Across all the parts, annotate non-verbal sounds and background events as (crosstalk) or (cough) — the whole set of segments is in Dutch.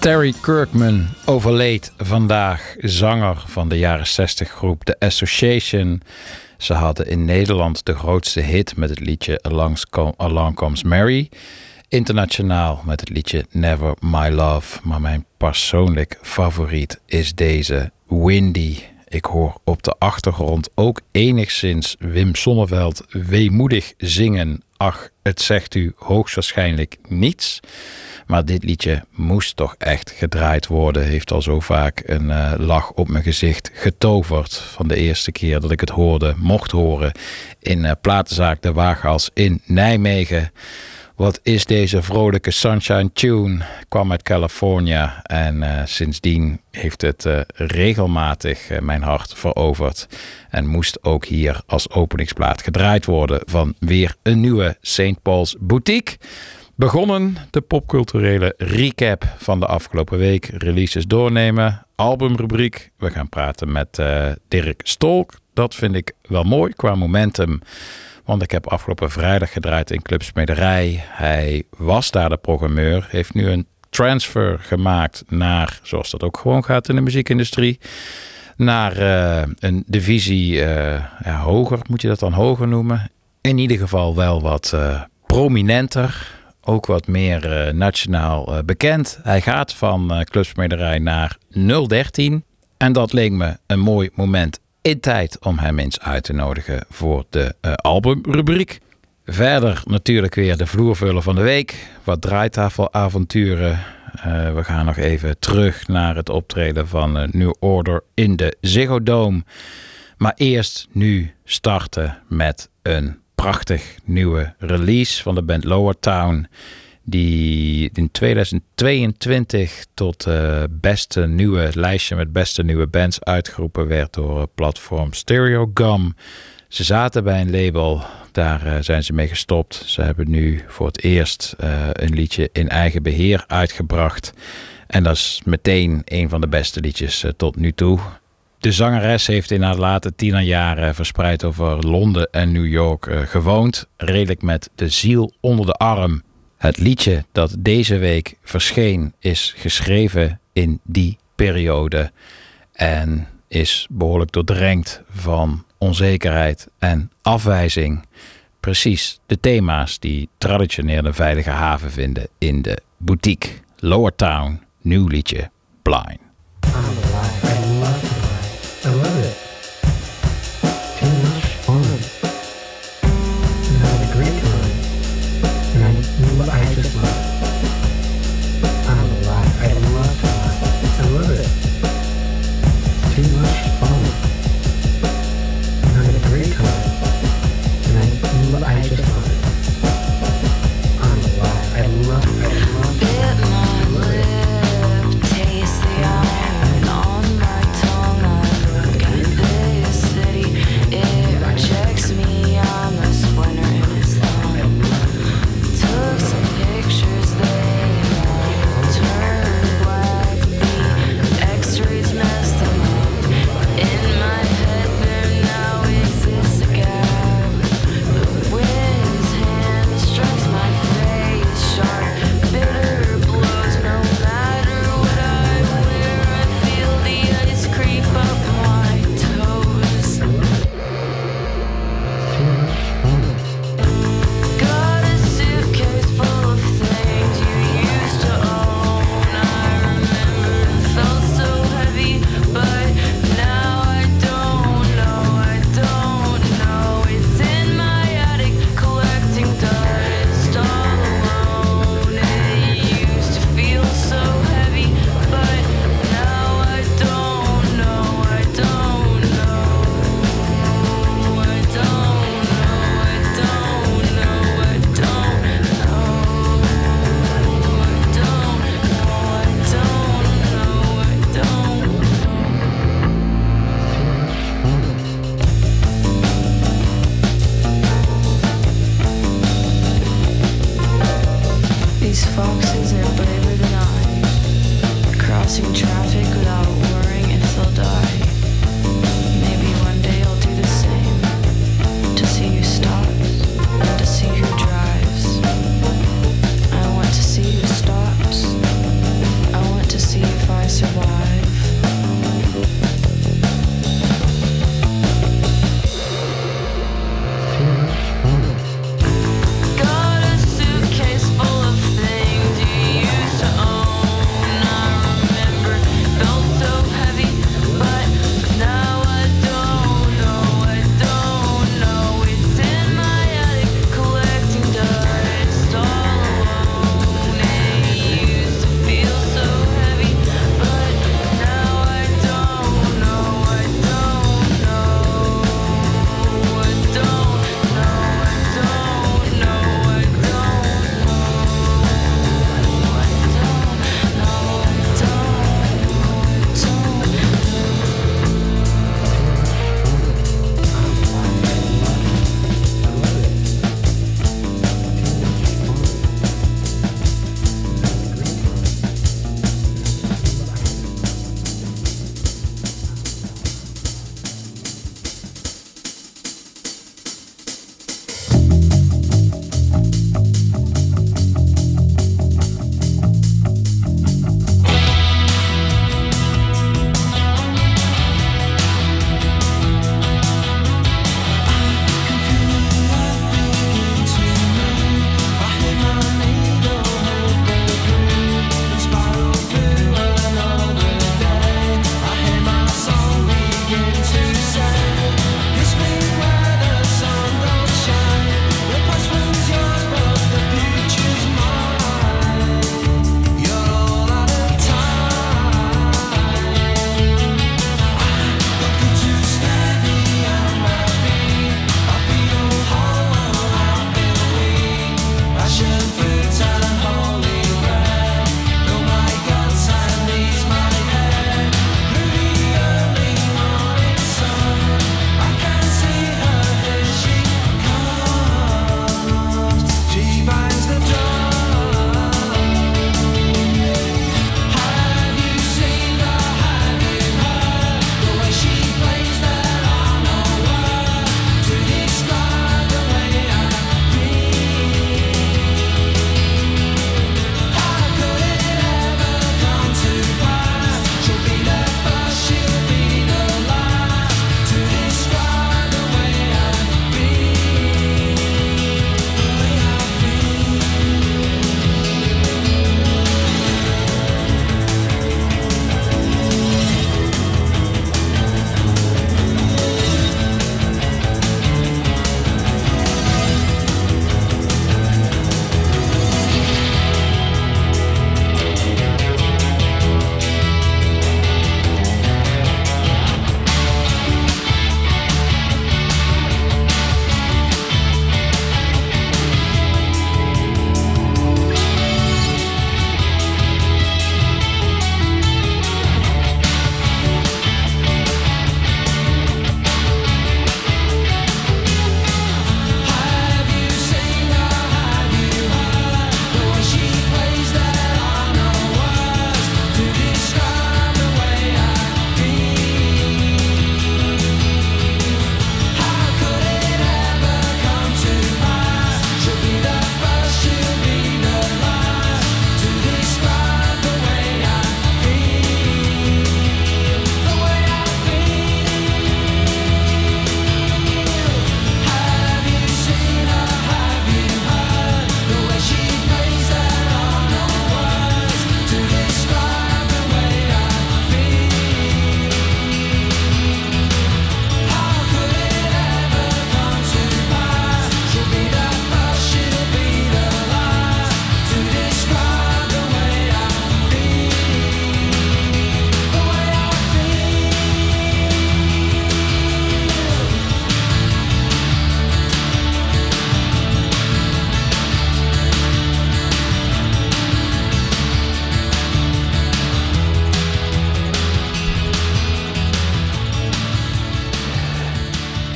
Terry Kirkman overleed vandaag, zanger van de jaren 60 groep The Association. Ze hadden in Nederland de grootste hit met het liedje Along, Com- Along Comes Mary. Internationaal met het liedje Never My Love. Maar mijn persoonlijk favoriet is deze Windy. Ik hoor op de achtergrond ook enigszins Wim Sonneveld weemoedig zingen. Ach, het zegt u hoogstwaarschijnlijk niets. Maar dit liedje moest toch echt gedraaid worden. Heeft al zo vaak een eh, lach op mijn gezicht getoverd. Van de eerste keer dat ik het hoorde, mocht horen. In eh, platenzaak De Waaghals in Nijmegen. Wat is deze vrolijke Sunshine Tune? Kwam uit California en eh, sindsdien heeft het regelmatig mijn hart veroverd. En moest ook hier als openingsplaat gedraaid worden van weer een nieuwe St. Paul's Boutique. Begonnen de popculturele recap van de afgelopen week. Releases doornemen, albumrubriek. We gaan praten met eh, Dirk Stolk. Dat vind ik wel mooi qua momentum. Want ik heb afgelopen vrijdag gedraaid in Club Smederij. Hij was daar de programmeur. Heeft nu een transfer gemaakt naar, zoals dat ook gewoon gaat in de muziekindustrie. Naar eh, een divisie eh, ja, hoger, moet je dat dan hoger noemen? In ieder geval wel wat prominenter ook wat meer eh, nationaal eh, bekend. Hij gaat van uh, Clubsmederij naar 013. En dat leek me een mooi moment in tijd om hem eens uit te nodigen voor de albumrubriek. Verder natuurlijk weer de vloervuller van de week. Wat draaitafelavonturen. We gaan nog even terug naar het optreden van New Order in de Ziggo Dome. Maar eerst nu starten met een prachtig nieuwe release van de band Lower Town. Die in 2022 tot uh, beste nieuwe lijstje met beste nieuwe bands uitgeroepen werd door platform Stereo Gum. Ze zaten bij een label, daar uh, zijn ze mee gestopt. Ze hebben nu voor het eerst een liedje in eigen beheer uitgebracht. En dat is meteen een van de beste liedjes tot nu toe. De zangeres heeft in haar late tienerjaren verspreid over Londen en New York gewoond. Redelijk met de ziel onder de arm. Het liedje dat deze week verscheen is geschreven in die periode. En is behoorlijk doordrenkt van onzekerheid en afwijzing. Precies de thema's die traditioneel een veilige haven vinden in de boutique. Lower Town, nieuw liedje, Blind.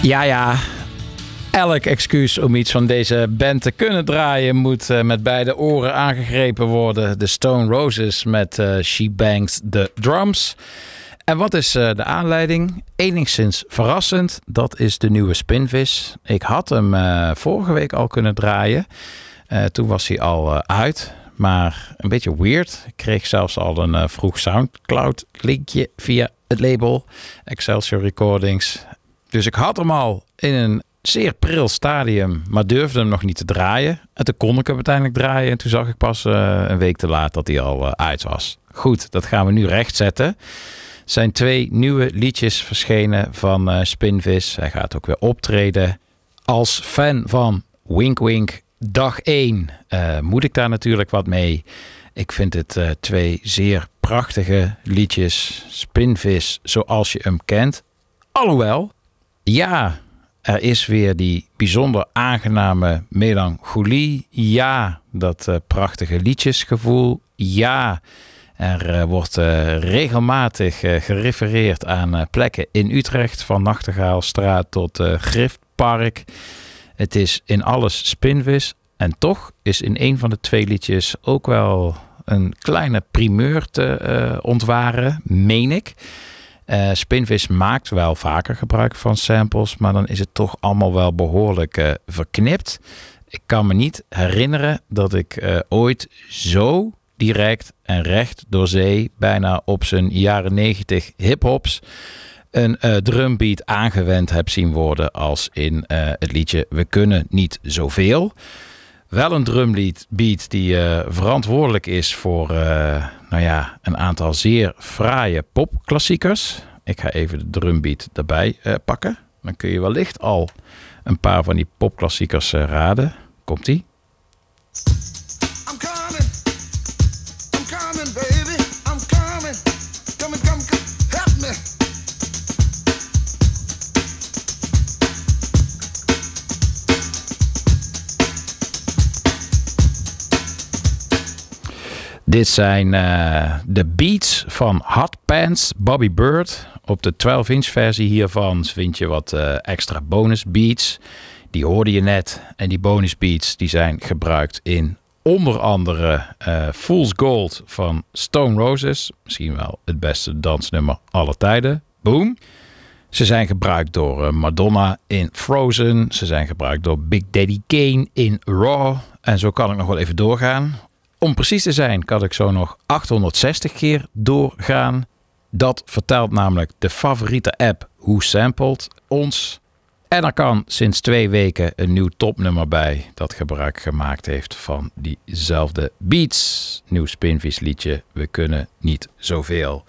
Ja, ja. Elk excuus om iets van deze band te kunnen draaien moet eh, met beide oren aangegrepen worden. De Stone Roses met eh, She Bangs the Drums. En wat is eh, de aanleiding? Enigszins verrassend. Dat is de nieuwe Spinvis. Ik had hem vorige week al kunnen draaien. Toen was hij al uit. Maar een beetje weird. Ik kreeg zelfs al een vroeg Soundcloud linkje via het label Excelsior Recordings. Dus ik had hem al in een zeer pril stadium, maar durfde hem nog niet te draaien. En toen kon ik hem uiteindelijk draaien. En toen zag ik pas eh, een week te laat dat hij al eh, uit was. Goed, dat gaan we nu rechtzetten. Er zijn twee nieuwe liedjes verschenen van eh, Spinvis. Hij gaat ook weer optreden. Als fan van Wink Wink dag 1 eh, moet ik daar natuurlijk wat mee. Ik vind het twee zeer prachtige liedjes. Spinvis zoals je hem kent. Alhoewel, ja, er is weer die bijzonder aangename melancholie. Ja, dat eh, prachtige liedjesgevoel. Ja, er eh, wordt eh, regelmatig gerefereerd aan plekken in Utrecht. Van Nachtegaalstraat tot Griftpark. Het is in alles spinvis. En toch is in een van de twee liedjes ook wel een kleine primeur te ontwaren, meen ik. Eh, Spinvis maakt wel vaker gebruik van samples, maar dan is het toch allemaal wel behoorlijk eh, verknipt. Ik kan me niet herinneren dat ik eh, ooit zo direct en recht door zee, bijna op zijn jaren 90 hip-hops, een drumbeat aangewend heb zien worden als in het liedje We kunnen niet zoveel. Wel een drumbeat beat die eh, verantwoordelijk is voor eh, nou ja, een aantal zeer fraaie popklassiekers. Ik ga even de drumbeat erbij eh, pakken. Dan kun je wellicht al een paar van die popklassiekers raden. Komt-ie? Dit zijn eh, de beats van Hot Pants Bobby Bird. Op de 12-inch versie hiervan vind je wat eh, extra bonus beats. Die hoorde je net. En die bonus beats die zijn gebruikt in onder andere eh, Fool's Gold van Stone Roses. Misschien wel het beste dansnummer aller tijden. Boom. Ze zijn gebruikt door Madonna in Frozen. Ze zijn gebruikt door Big Daddy Kane in Raw. En zo kan ik nog wel even doorgaan. Om precies te zijn kan ik zo nog 860 keer doorgaan. Dat vertelt namelijk de favoriete app Who Sampled ons. En er kan sinds twee weken een nieuw topnummer bij dat gebruik gemaakt heeft van diezelfde beats. Nieuw Spinvis liedje We kunnen niet zoveel.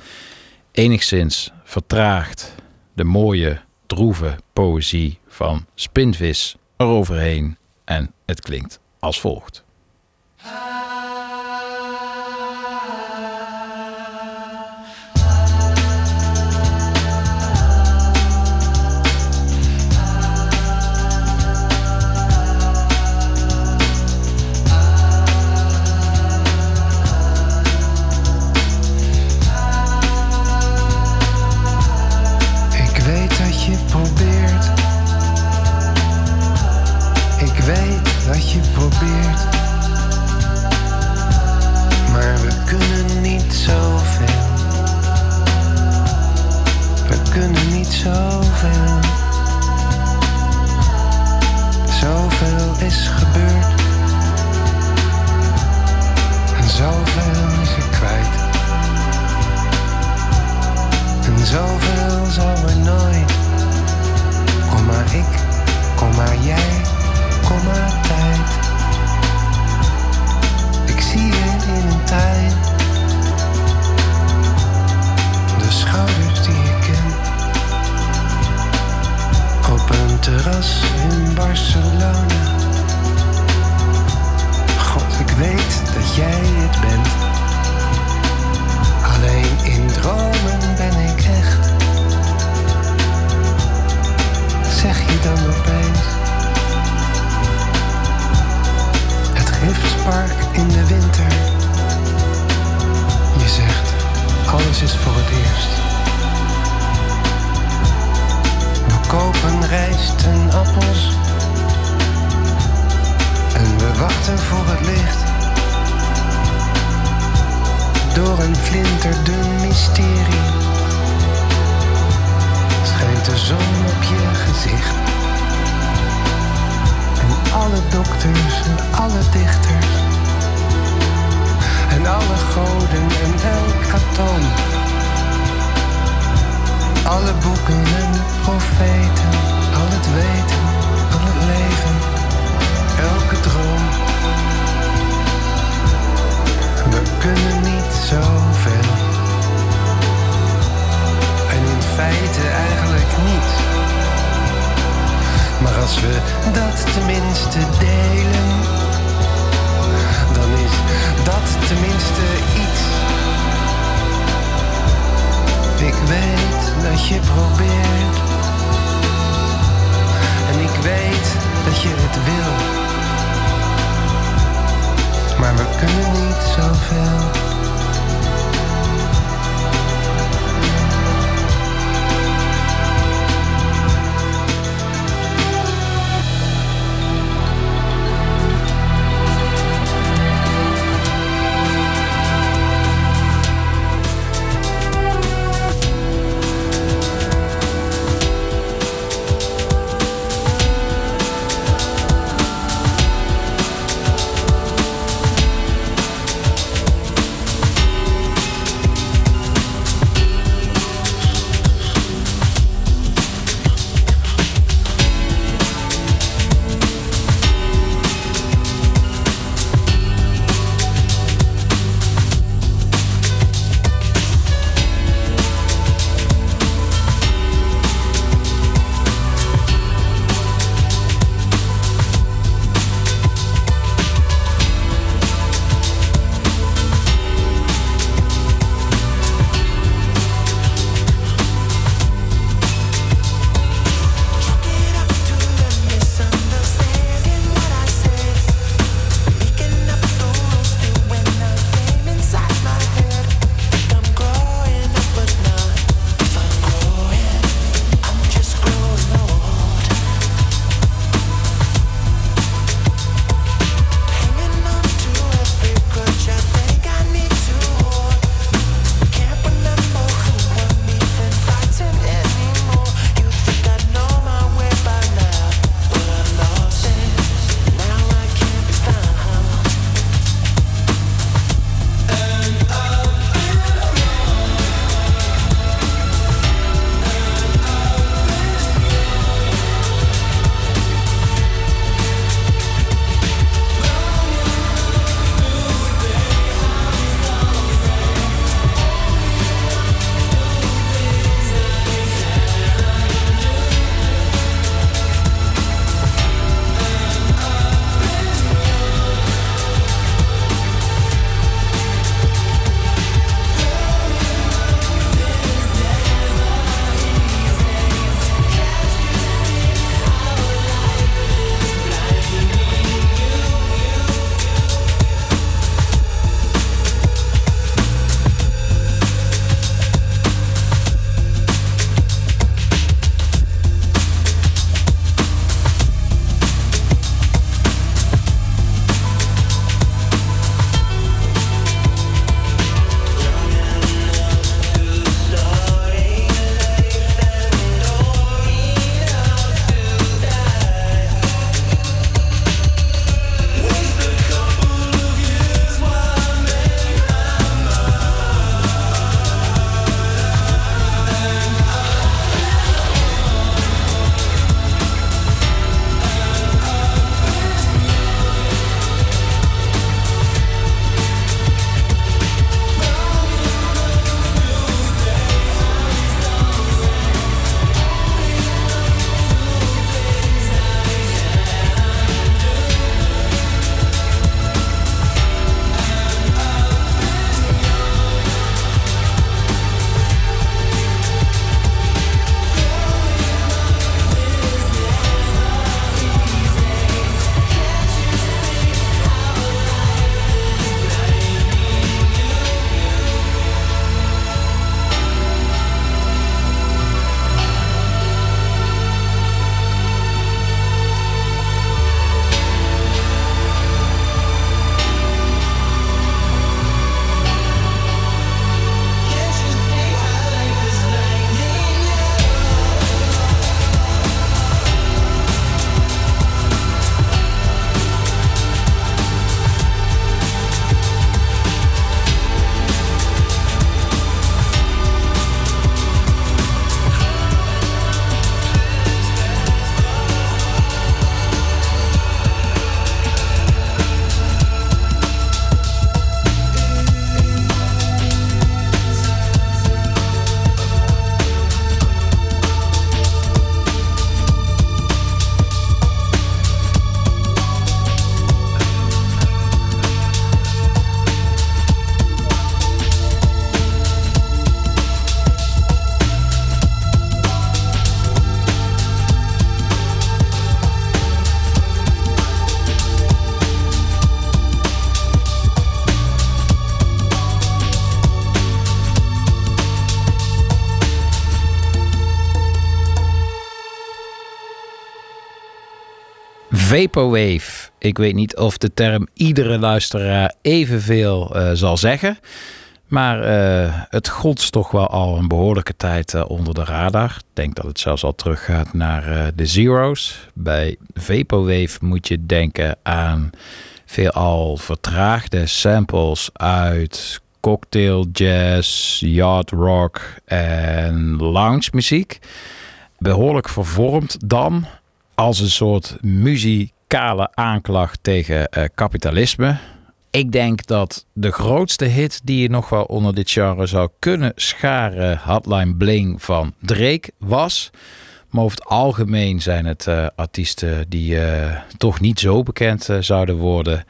Enigszins vertraagd de mooie, droeve poëzie van Spinvis eroverheen. En het klinkt als volgt. Je probeert. Ik weet dat je probeert. Maar we kunnen niet zoveel. We kunnen niet zoveel. Zoveel is gebeurd. En zoveel is ik kwijt. En zoveel zal er nooit. Kom maar ik, kom maar jij, kom maar tijd. Ik zie je in een tuin. De schouders die ik ken. Op een terras in Barcelona. God, ik weet dat jij het bent. Alleen in dromen dan? Het Giftspark in de winter. Je zegt, alles is voor het eerst. We kopen reis misten appels. En we wachten voor het licht. Door een flinterdun mysterie. Schijnt de zon op je gezicht. En alle dokters en alle dichters. En alle goden en elk atoom. Alle boeken en profeten, al het weten, al het leven, elke droom. We dat tenminste delen, dan is dat tenminste iets. Ik weet dat je probeert. En ik weet dat je het wil. Maar we kunnen niet zoveel. Vaporwave. Ik weet niet of de term iedere luisteraar evenveel eh, zal zeggen. Maar eh, het gonst toch wel al een behoorlijke tijd eh, onder de radar. Ik denk dat het zelfs al teruggaat naar de Zero's. Bij Vaporwave moet je denken aan veelal vertraagde samples uit cocktail jazz, yard rock en lounge muziek. Behoorlijk vervormd dan als een soort muzikale aanklacht tegen eh, kapitalisme. Ik denk dat de grootste hit die je nog wel onder dit genre zou kunnen scharen, Hotline Bling van Drake was. Maar over het algemeen zijn het eh, artiesten die eh, toch niet zo bekend zouden worden.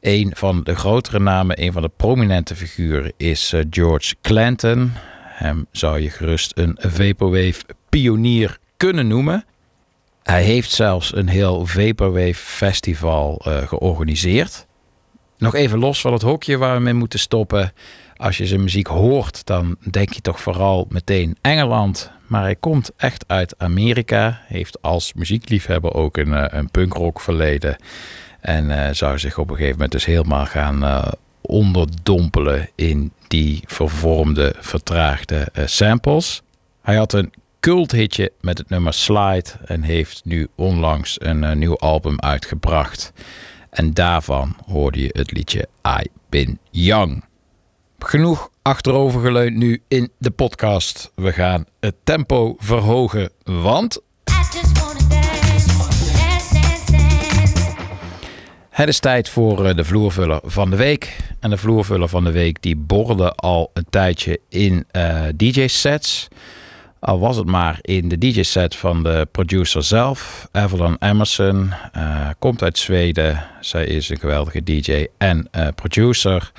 Een van de grotere namen, een van de prominente figuren is George Clanton. Hem zou je gerust een vaporwave pionier kunnen noemen. Hij heeft zelfs een heel vaporwave festival eh, georganiseerd. Nog even los van het hokje waar we mee moeten stoppen. Als je zijn muziek hoort, dan denk je toch vooral meteen Engeland. Maar hij komt echt uit Amerika. Heeft als muziekliefhebber ook een, eh, een punkrock verleden. En eh, zou zich op een gegeven moment dus helemaal gaan onderdompelen in die vervormde, vertraagde samples. Hij had een culthitje met het nummer Slide en heeft nu onlangs een eh, nieuw album uitgebracht. En daarvan hoorde je het liedje I Been Young. Genoeg achterovergeleund nu in de podcast. We gaan het tempo verhogen, want het is tijd voor eh, de vloervuller van de week. En de vloervuller van de week die borde al een tijdje in eh, DJ-sets. Al was het maar in de DJ-set van de producer zelf, Evelyn Emerson. eh, komt uit Zweden. Zij is een geweldige DJ en eh, producer.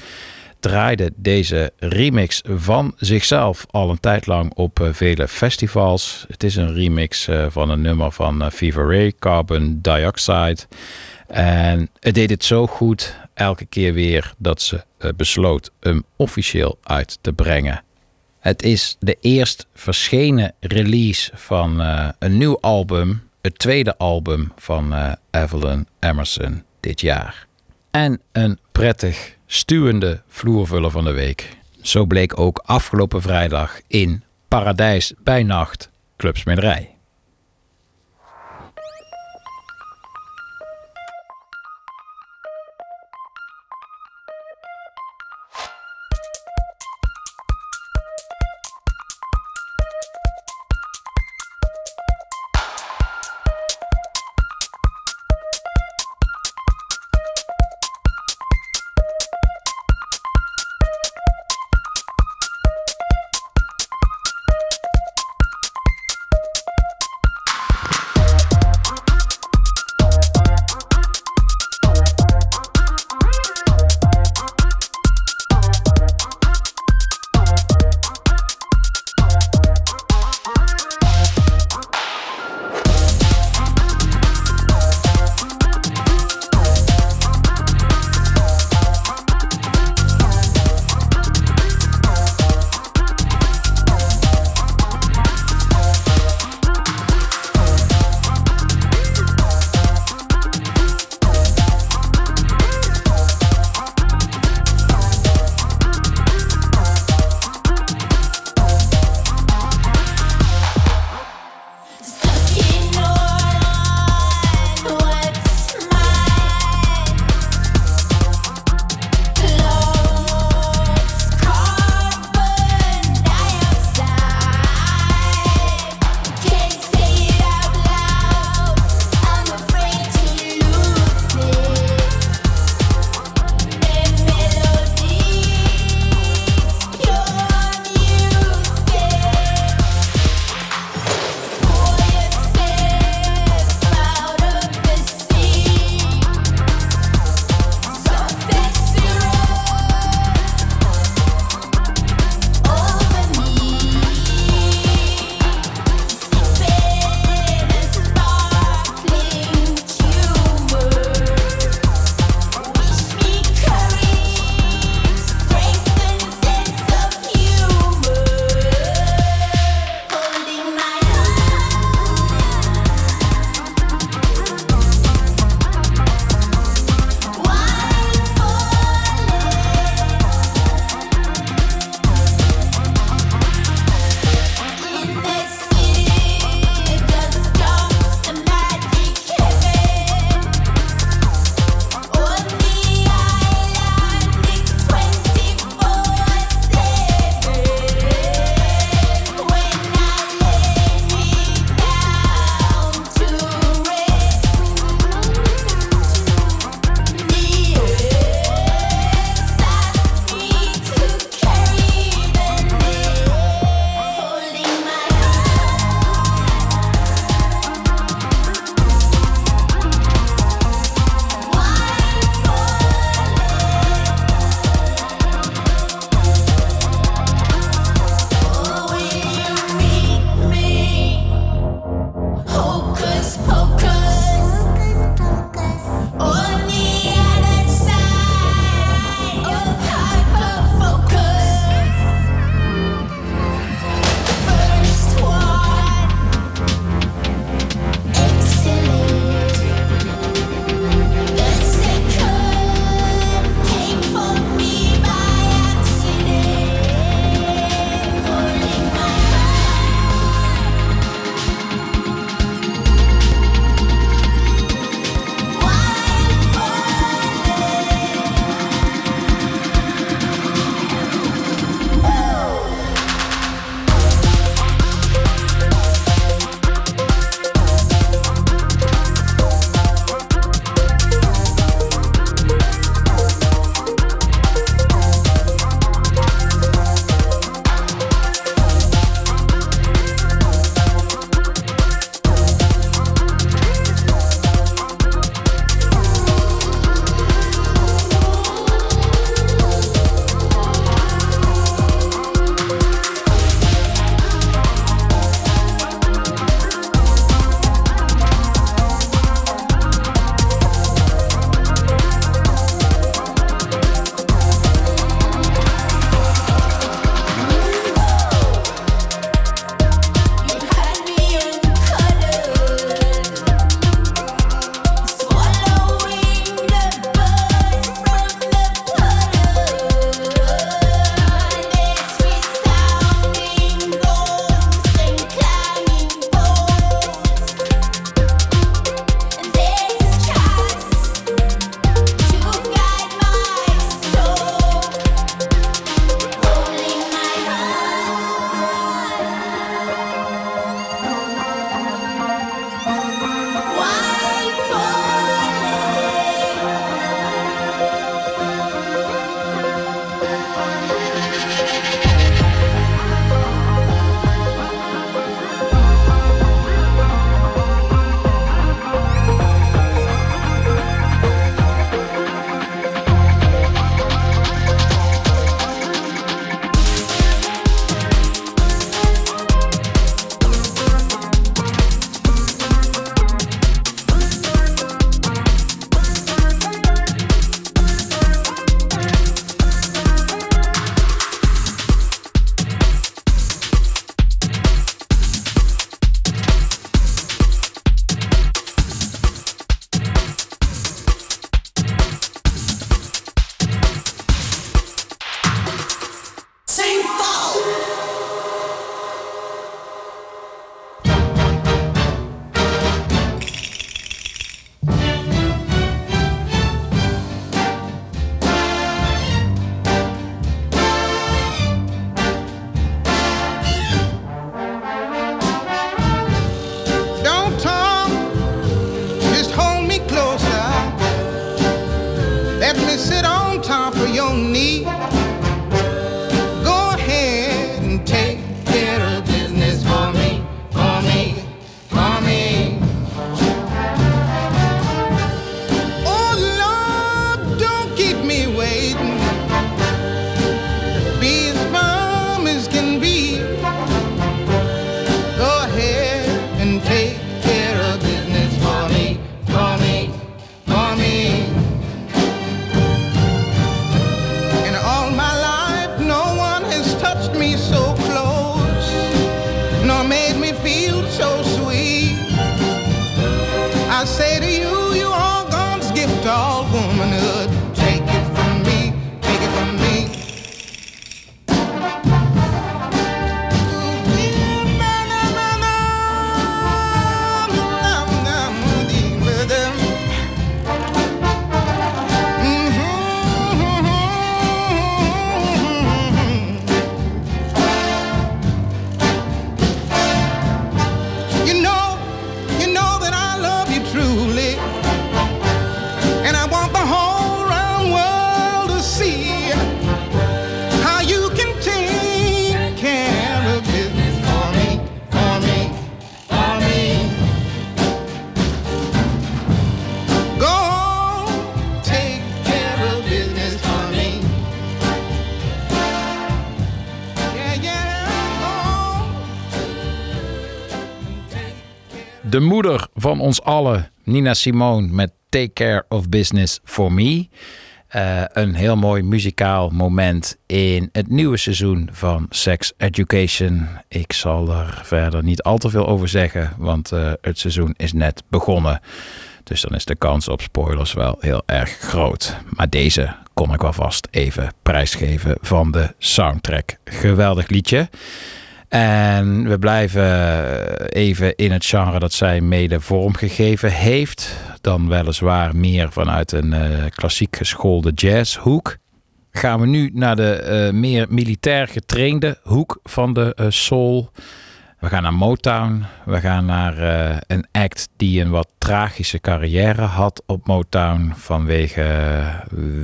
Draaide deze remix van zichzelf al een tijd lang op eh, vele festivals. Het is een remix van een nummer van Fever Ray, Carbon Dioxide. En het deed het zo goed elke keer weer dat ze besloot hem officieel uit te brengen. Het is de eerst verschenen release van eh, een nieuw album, het tweede album van eh, Evelyn Emerson dit jaar. En een prettig stuwende vloervuller van de week. Zo bleek ook afgelopen vrijdag in Paradijs bij Nacht Clubsmederij. De moeder van ons allen, Nina Simone, met Take Care of Business for Me. Eh, een heel mooi muzikaal moment in het nieuwe seizoen van Sex Education. Ik zal er verder niet al te veel over zeggen, want eh, het seizoen is net begonnen. Dus dan is de kans op spoilers wel heel erg groot. Maar deze kon ik wel vast even prijsgeven van de soundtrack. Geweldig liedje. En we blijven even in het genre dat zij mede vormgegeven heeft. Dan weliswaar meer vanuit een eh, klassiek geschoolde jazzhoek. Gaan we nu naar de eh, meer militair getrainde hoek van de eh, soul. We gaan naar Motown. We gaan naar een act die een wat tragische carrière had op Motown. Vanwege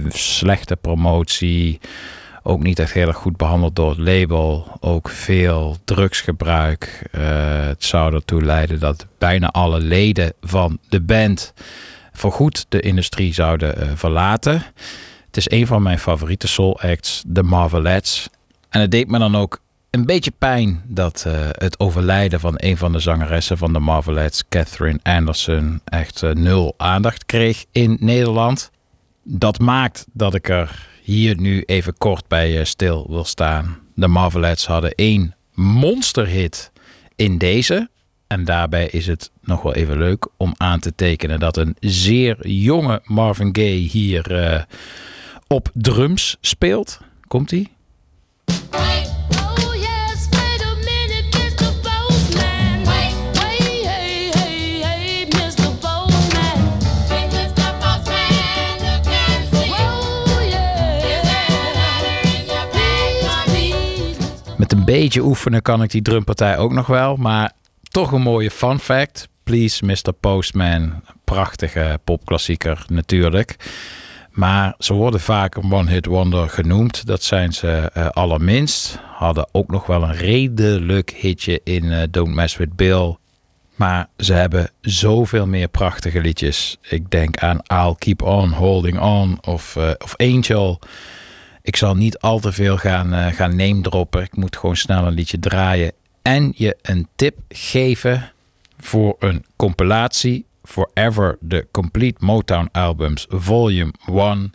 slechte promotie. Ook niet echt heel erg goed behandeld door het label. Ook veel drugsgebruik. Eh, het zou ertoe leiden dat bijna alle leden van de band voorgoed de industrie zouden eh, verlaten. Het is een van mijn favoriete soul acts, The Marvelettes. En het deed me dan ook een beetje pijn dat eh, het overlijden van een van de zangeressen van de Marvelettes, Catherine Anderson, echt nul aandacht kreeg in Nederland. Dat maakt dat ik er hier nu even kort bij eh, stil wil staan. De Marvelettes hadden één monsterhit in deze. En daarbij is het nog wel even leuk om aan te tekenen dat een zeer jonge Marvin Gaye hier eh, op drums speelt. Komt-ie? Beetje oefenen kan ik die drumpartij ook nog wel. Maar toch een mooie fun fact. Please Mr. Postman. Prachtige popklassieker natuurlijk. Maar ze worden vaak een one-hit wonder genoemd. Dat zijn ze eh, allerminst. Hadden ook nog wel een redelijk hitje in eh, Don't Mess With Bill. Maar ze hebben zoveel meer prachtige liedjes. Ik denk aan I'll Keep On Holding On of, eh, of Angel. Ik zal niet al te veel gaan, eh, gaan name droppen. Ik moet gewoon snel een liedje draaien. En je een tip geven voor een compilatie. Forever, de Complete Motown Albums, Volume 1.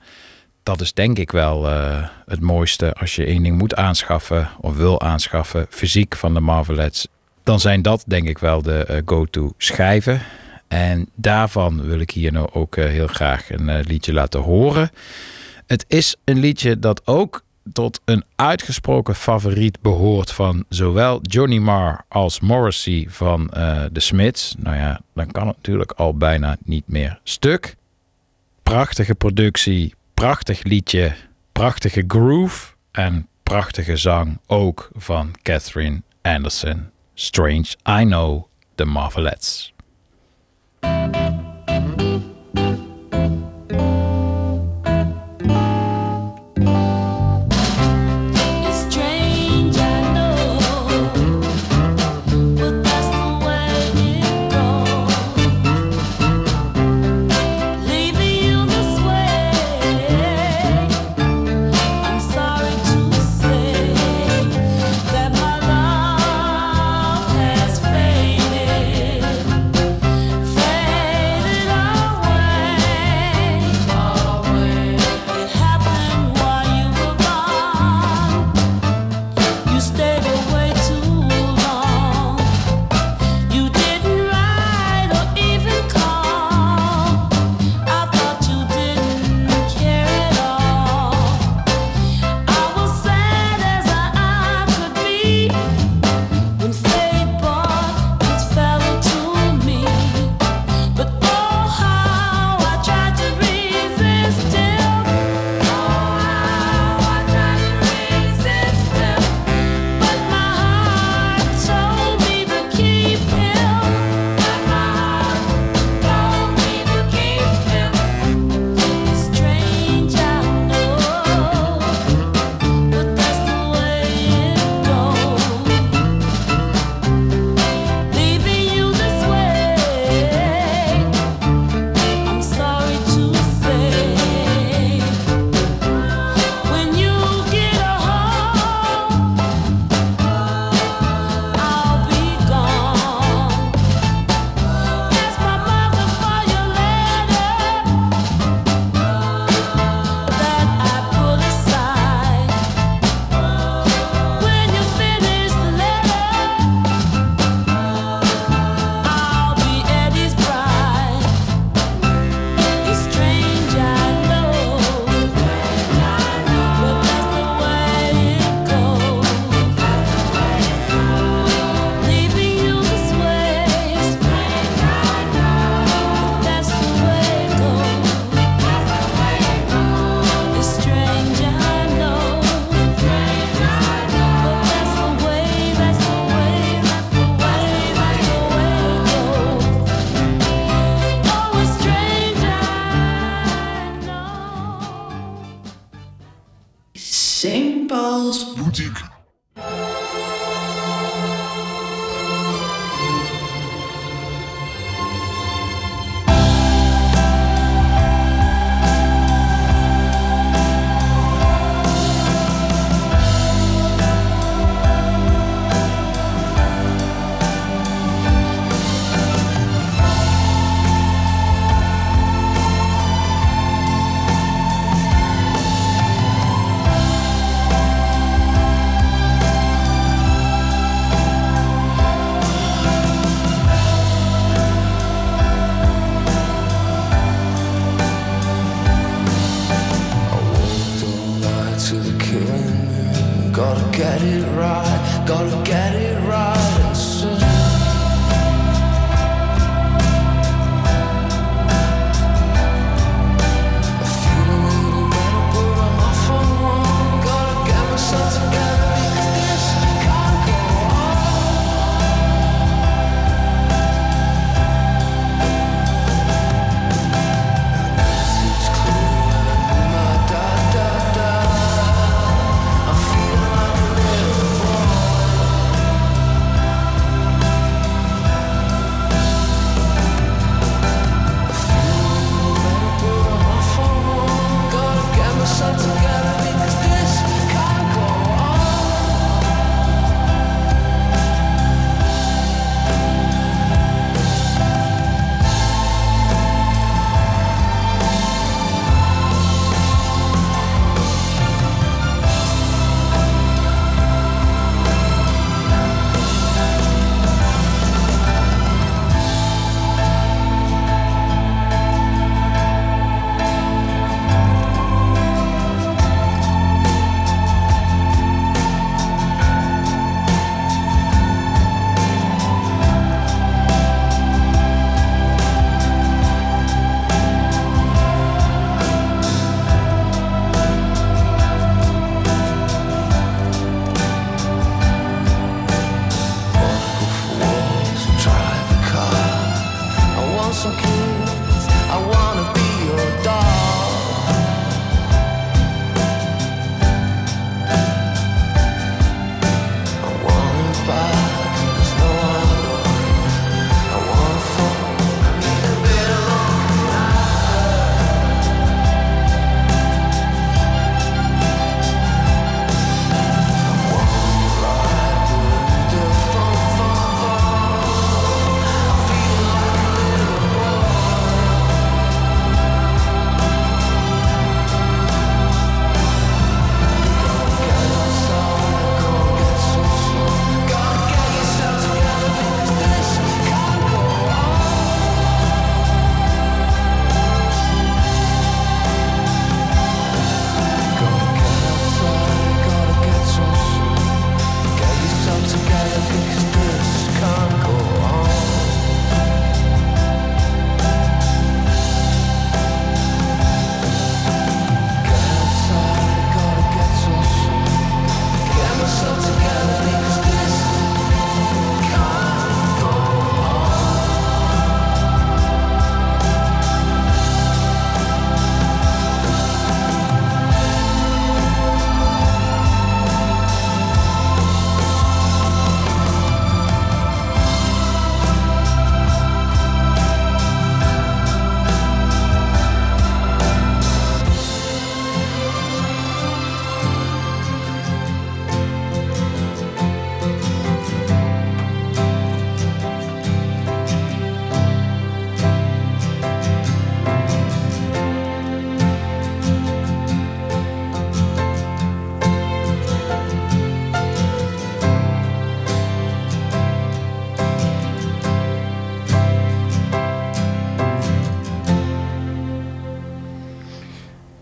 Dat is denk ik wel eh, het mooiste als je één ding moet aanschaffen of wil aanschaffen, fysiek van de Marvelettes. Dan zijn dat denk ik wel de eh, go-to schijven. En daarvan wil ik hier nou ook heel graag een liedje laten horen. Het is een liedje dat ook tot een uitgesproken favoriet behoort van zowel Johnny Marr als Morrissey van eh, de Smiths. Nou ja, dan kan het natuurlijk al bijna niet meer stuk. Prachtige productie, prachtig liedje, prachtige groove en prachtige zang ook van Catherine Anderson. Strange, I know, The Marvelettes.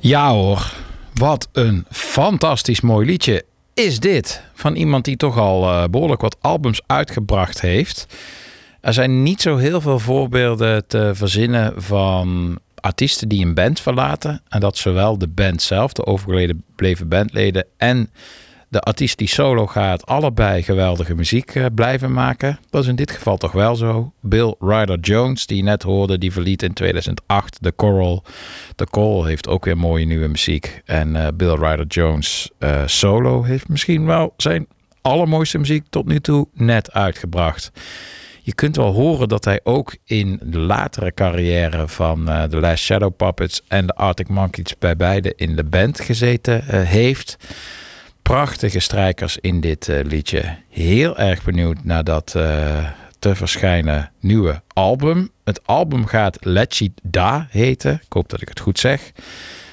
Ja hoor, wat een fantastisch mooi liedje is dit. Van iemand die toch al eh, behoorlijk wat albums uitgebracht heeft. Er zijn niet zo heel veel voorbeelden te verzinnen van artiesten die een band verlaten. En dat zowel de band zelf, de overgebleven bandleden en de artiest die solo gaat allebei geweldige muziek eh, blijven maken. Dat is in dit geval toch wel zo. Bill Ryder Jones, die je net hoorde, die verliet in 2008 de Coral. De Coral heeft ook weer mooie nieuwe muziek. En eh, Bill Ryder Jones eh, solo heeft misschien wel zijn allermooiste muziek tot nu toe net uitgebracht. Je kunt wel horen dat hij ook in de latere carrière van eh, The Last Shadow Puppets en de Arctic Monkeys bij beide in de band gezeten heeft. Prachtige strijkers in dit eh, liedje. Heel erg benieuwd naar dat eh, te verschijnen nieuwe album. Het album gaat Letchit Da heten. Ik hoop dat ik het goed zeg.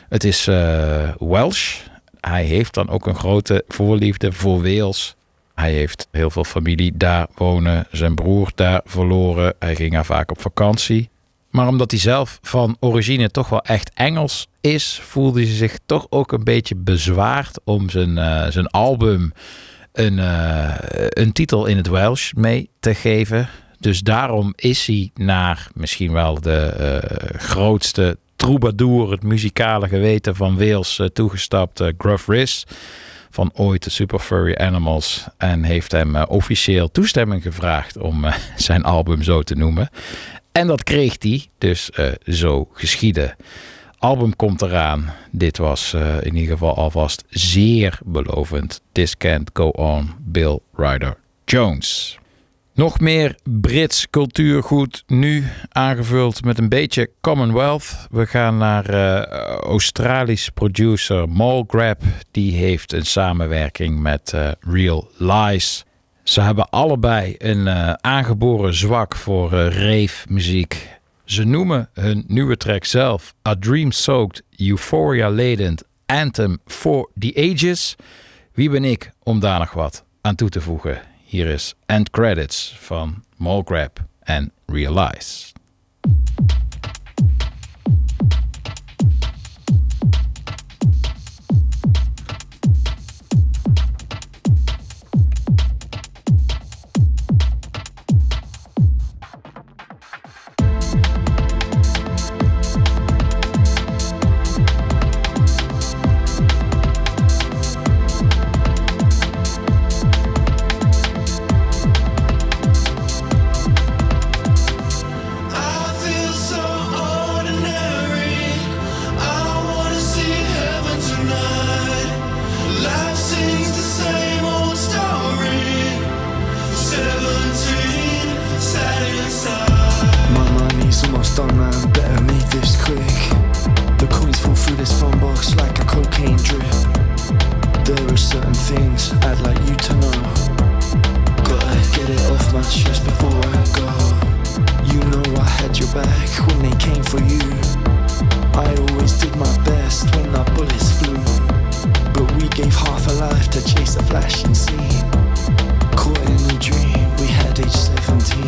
Het is eh, Welsh. Hij heeft dan ook een grote voorliefde voor Wales. Hij heeft heel veel familie daar wonen. Zijn broer daar verloren. Hij ging er vaak op vakantie. Maar omdat hij zelf van origine toch wel echt Engels is, voelde hij zich toch ook een beetje bezwaard om zijn, eh, zijn album een, eh, een titel in het Welsh mee te geven. Dus daarom is hij naar misschien wel de eh, grootste troubadour, het muzikale geweten van Wales, toegestapt, Gruff Rhys van ooit de Super Furry Animals. En heeft hem officieel toestemming gevraagd om zijn album zo te noemen. En dat kreeg hij, dus eh, zo geschieden. Album komt eraan. Dit was eh, in ieder geval alvast zeer belovend. This Can't Go On, Bill Ryder Jones. Nog meer Brits cultuurgoed, nu aangevuld met een beetje Commonwealth. We gaan naar eh, Australisch producer Mal Grab. Die heeft een samenwerking met Real Lies. Ze hebben allebei een eh, aangeboren zwak voor eh rave muziek. Ze noemen hun nieuwe track zelf A Dream-Soaked, Euphoria-laden Anthem for the Ages. Wie ben ik om daar nog wat aan toe te voegen? Hier is End Credits van Molgrab en Realize. Things I'd like you to know. Gotta get it off my chest before I go. You know I had your back when they came for you. I always did my best when the bullets flew. But we gave half a life to chase a flashing scene. Caught in a dream, we had age 17.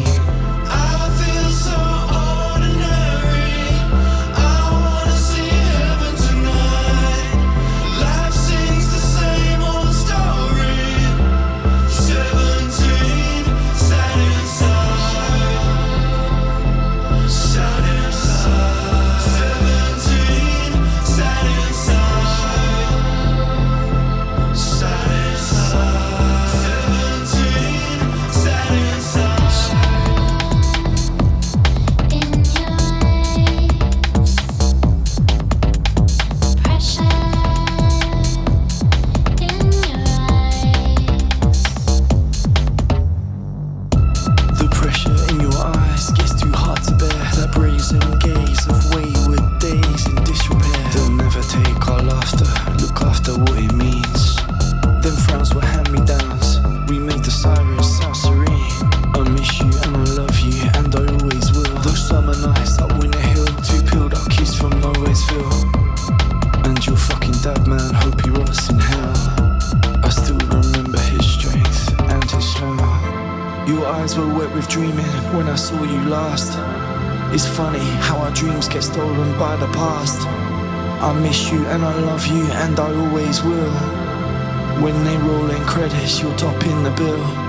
Bill.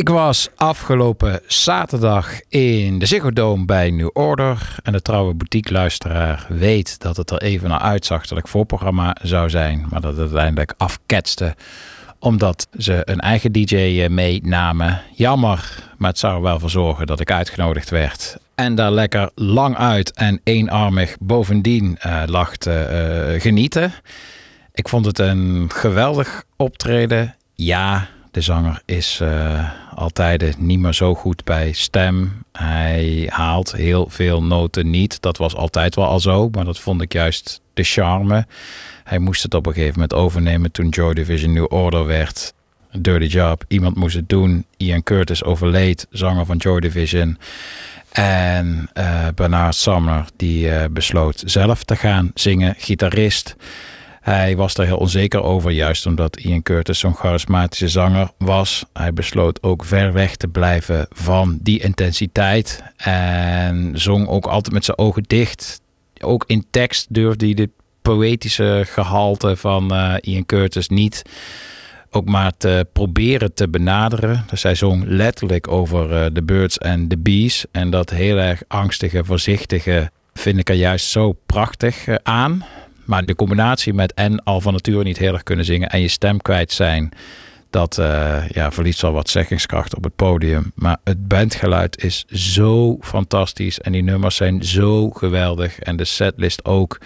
Ik was afgelopen zaterdag in de Ziggo Dome bij New Order. En de trouwe boutique-luisteraar weet dat het er even naar uitzag dat ik voorprogramma zou zijn. Maar dat het uiteindelijk afketste omdat ze een eigen DJ meenamen. Jammer, maar het zou er wel voor zorgen dat ik uitgenodigd werd. En daar lekker lang uit en eenarmig bovendien eh, lag te eh, genieten. Ik vond het een geweldig optreden. Ja, de zanger is eh, altijd niet meer zo goed bij stem. Hij haalt heel veel noten niet. Dat was altijd wel al zo, maar dat vond ik juist de charme. Hij moest het op een gegeven moment overnemen toen Joy Division New Order werd. Dirty job. Iemand moest het doen. Ian Curtis overleed, zanger van Joy Division. En eh, Bernard Sumner die eh, besloot zelf te gaan zingen, gitarist. Hij was daar heel onzeker over, juist omdat Ian Curtis zo'n charismatische zanger was. Hij besloot ook ver weg te blijven van die intensiteit. En zong ook altijd met zijn ogen dicht. Ook in tekst durfde hij de poëtische gehalte van eh, Ian Curtis niet ook maar te proberen te benaderen. Dus hij zong letterlijk over eh, de birds en de bees. En dat heel erg angstige, voorzichtige vind ik er juist zo prachtig eh, aan. Maar de combinatie met en al van nature niet heel erg kunnen zingen en je stem kwijt zijn, dat eh, ja, verliest al wat zeggingskracht op het podium. Maar het bandgeluid is zo fantastisch en die nummers zijn zo geweldig. En de setlist ook,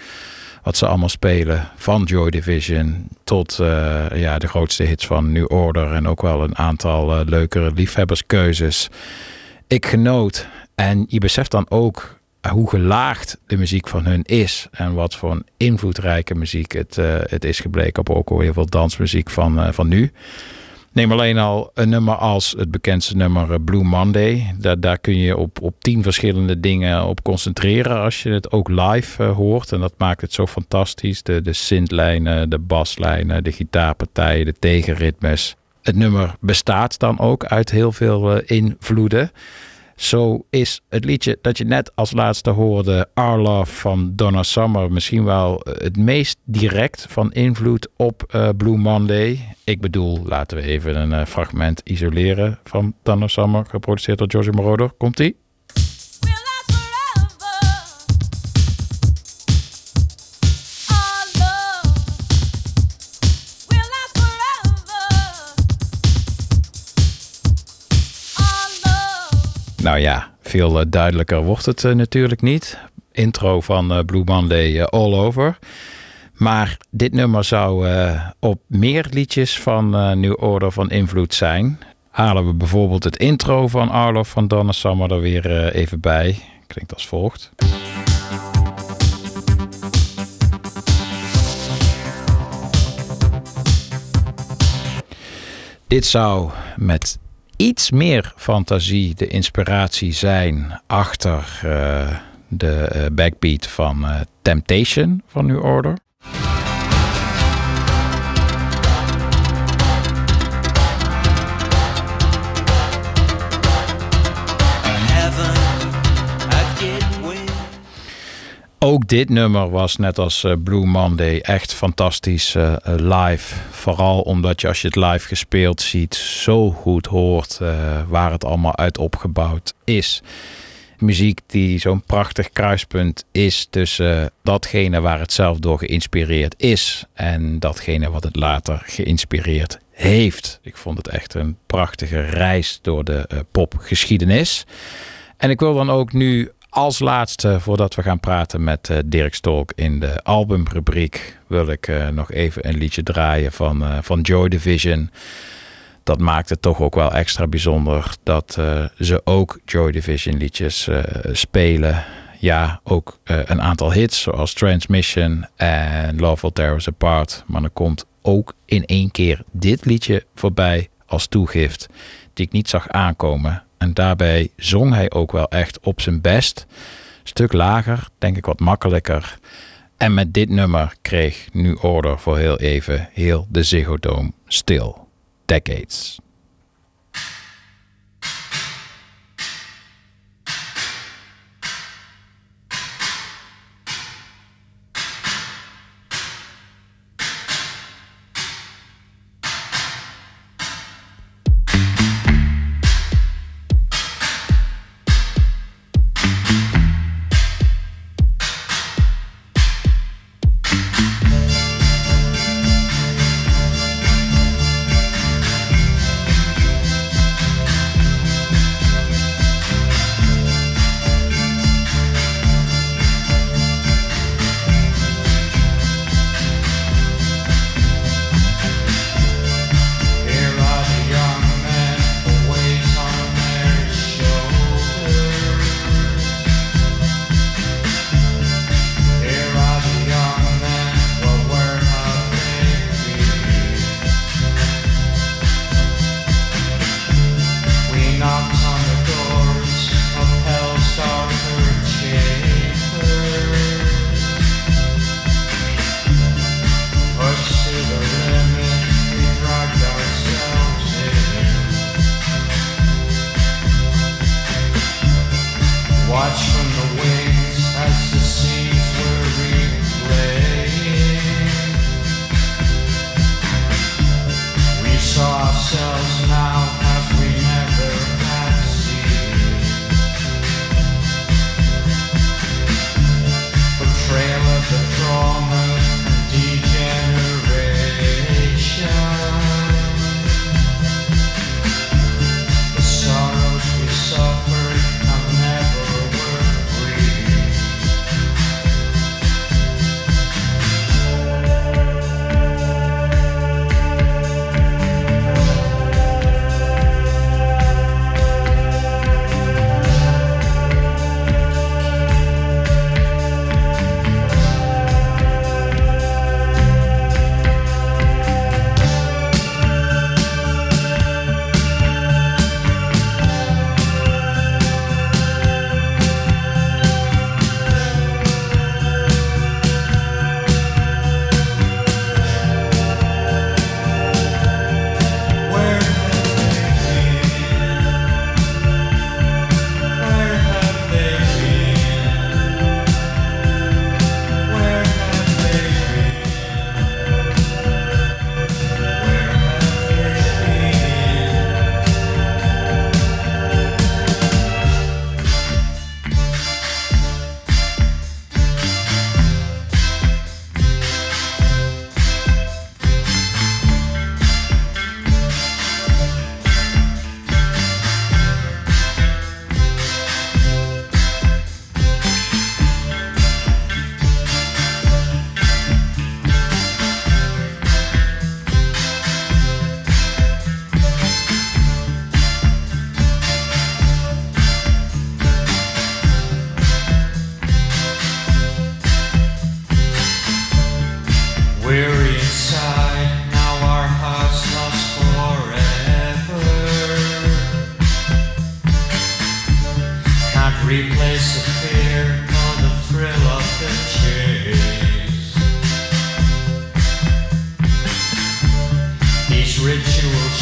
wat ze allemaal spelen, van Joy Division tot eh, ja, de grootste hits van New Order en ook wel een aantal eh, leukere liefhebberskeuzes. Ik genoot en je beseft dan ook hoe gelaagd de muziek van hun is. En wat voor een invloedrijke muziek het, eh, het is gebleken. Op ook al heel veel dansmuziek van, eh, van nu. Neem alleen al een nummer als het bekendste nummer eh, Blue Monday. Daar, daar kun je op, op tien verschillende dingen op concentreren als je het ook live hoort. En dat maakt het zo fantastisch. De, de synthlijnen, de baslijnen, de gitaarpartijen, de tegenritmes. Het nummer bestaat dan ook uit heel veel invloeden. Zo is het liedje dat je net als laatste hoorde, Our Love van Donna Summer, misschien wel eh, het meest direct van invloed op eh, Blue Monday. Ik bedoel, laten we even een eh, fragment isoleren van Donna Summer, geproduceerd door Giorgio Moroder. Komt-ie? Nou ja, veel eh, duidelijker wordt het eh, natuurlijk niet. Intro van eh, Blue Monday all over. Maar dit nummer zou op meer liedjes van New Order van invloed zijn. Halen we bijvoorbeeld het intro van Arlof van Donna Summer er weer even bij. Klinkt als volgt. Dit zou met iets meer fantasie de inspiratie zijn achter eh, de eh, backbeat van eh, Temptation van New Order. Ook dit nummer was net als eh, Blue Monday echt fantastisch eh, eh, live. Vooral omdat je als je het live gespeeld ziet zo goed hoort waar het allemaal uit opgebouwd is. Muziek die zo'n prachtig kruispunt is tussen datgene waar het zelf door geïnspireerd is en datgene wat het later geïnspireerd heeft. Ik vond het echt een prachtige reis door de popgeschiedenis. En ik wil dan ook nu als laatste, voordat we gaan praten met eh, Dirk Stolk in de albumrubriek, wil ik eh, nog even een liedje draaien van, eh, van Joy Division. Dat maakt het toch ook wel extra bijzonder dat ze ook Joy Division liedjes spelen. Ja, ook een aantal hits zoals Transmission en Love Will Tear Us Apart. Maar er komt ook in één keer dit liedje voorbij als toegift die ik niet zag aankomen. En daarbij zong hij ook wel echt op zijn best. Stuk lager, denk ik wat makkelijker. En met dit nummer kreeg nu Order voor heel even heel de Ziggo Dome stil. Decades. Replace the fear for the thrill of the chase. These rituals.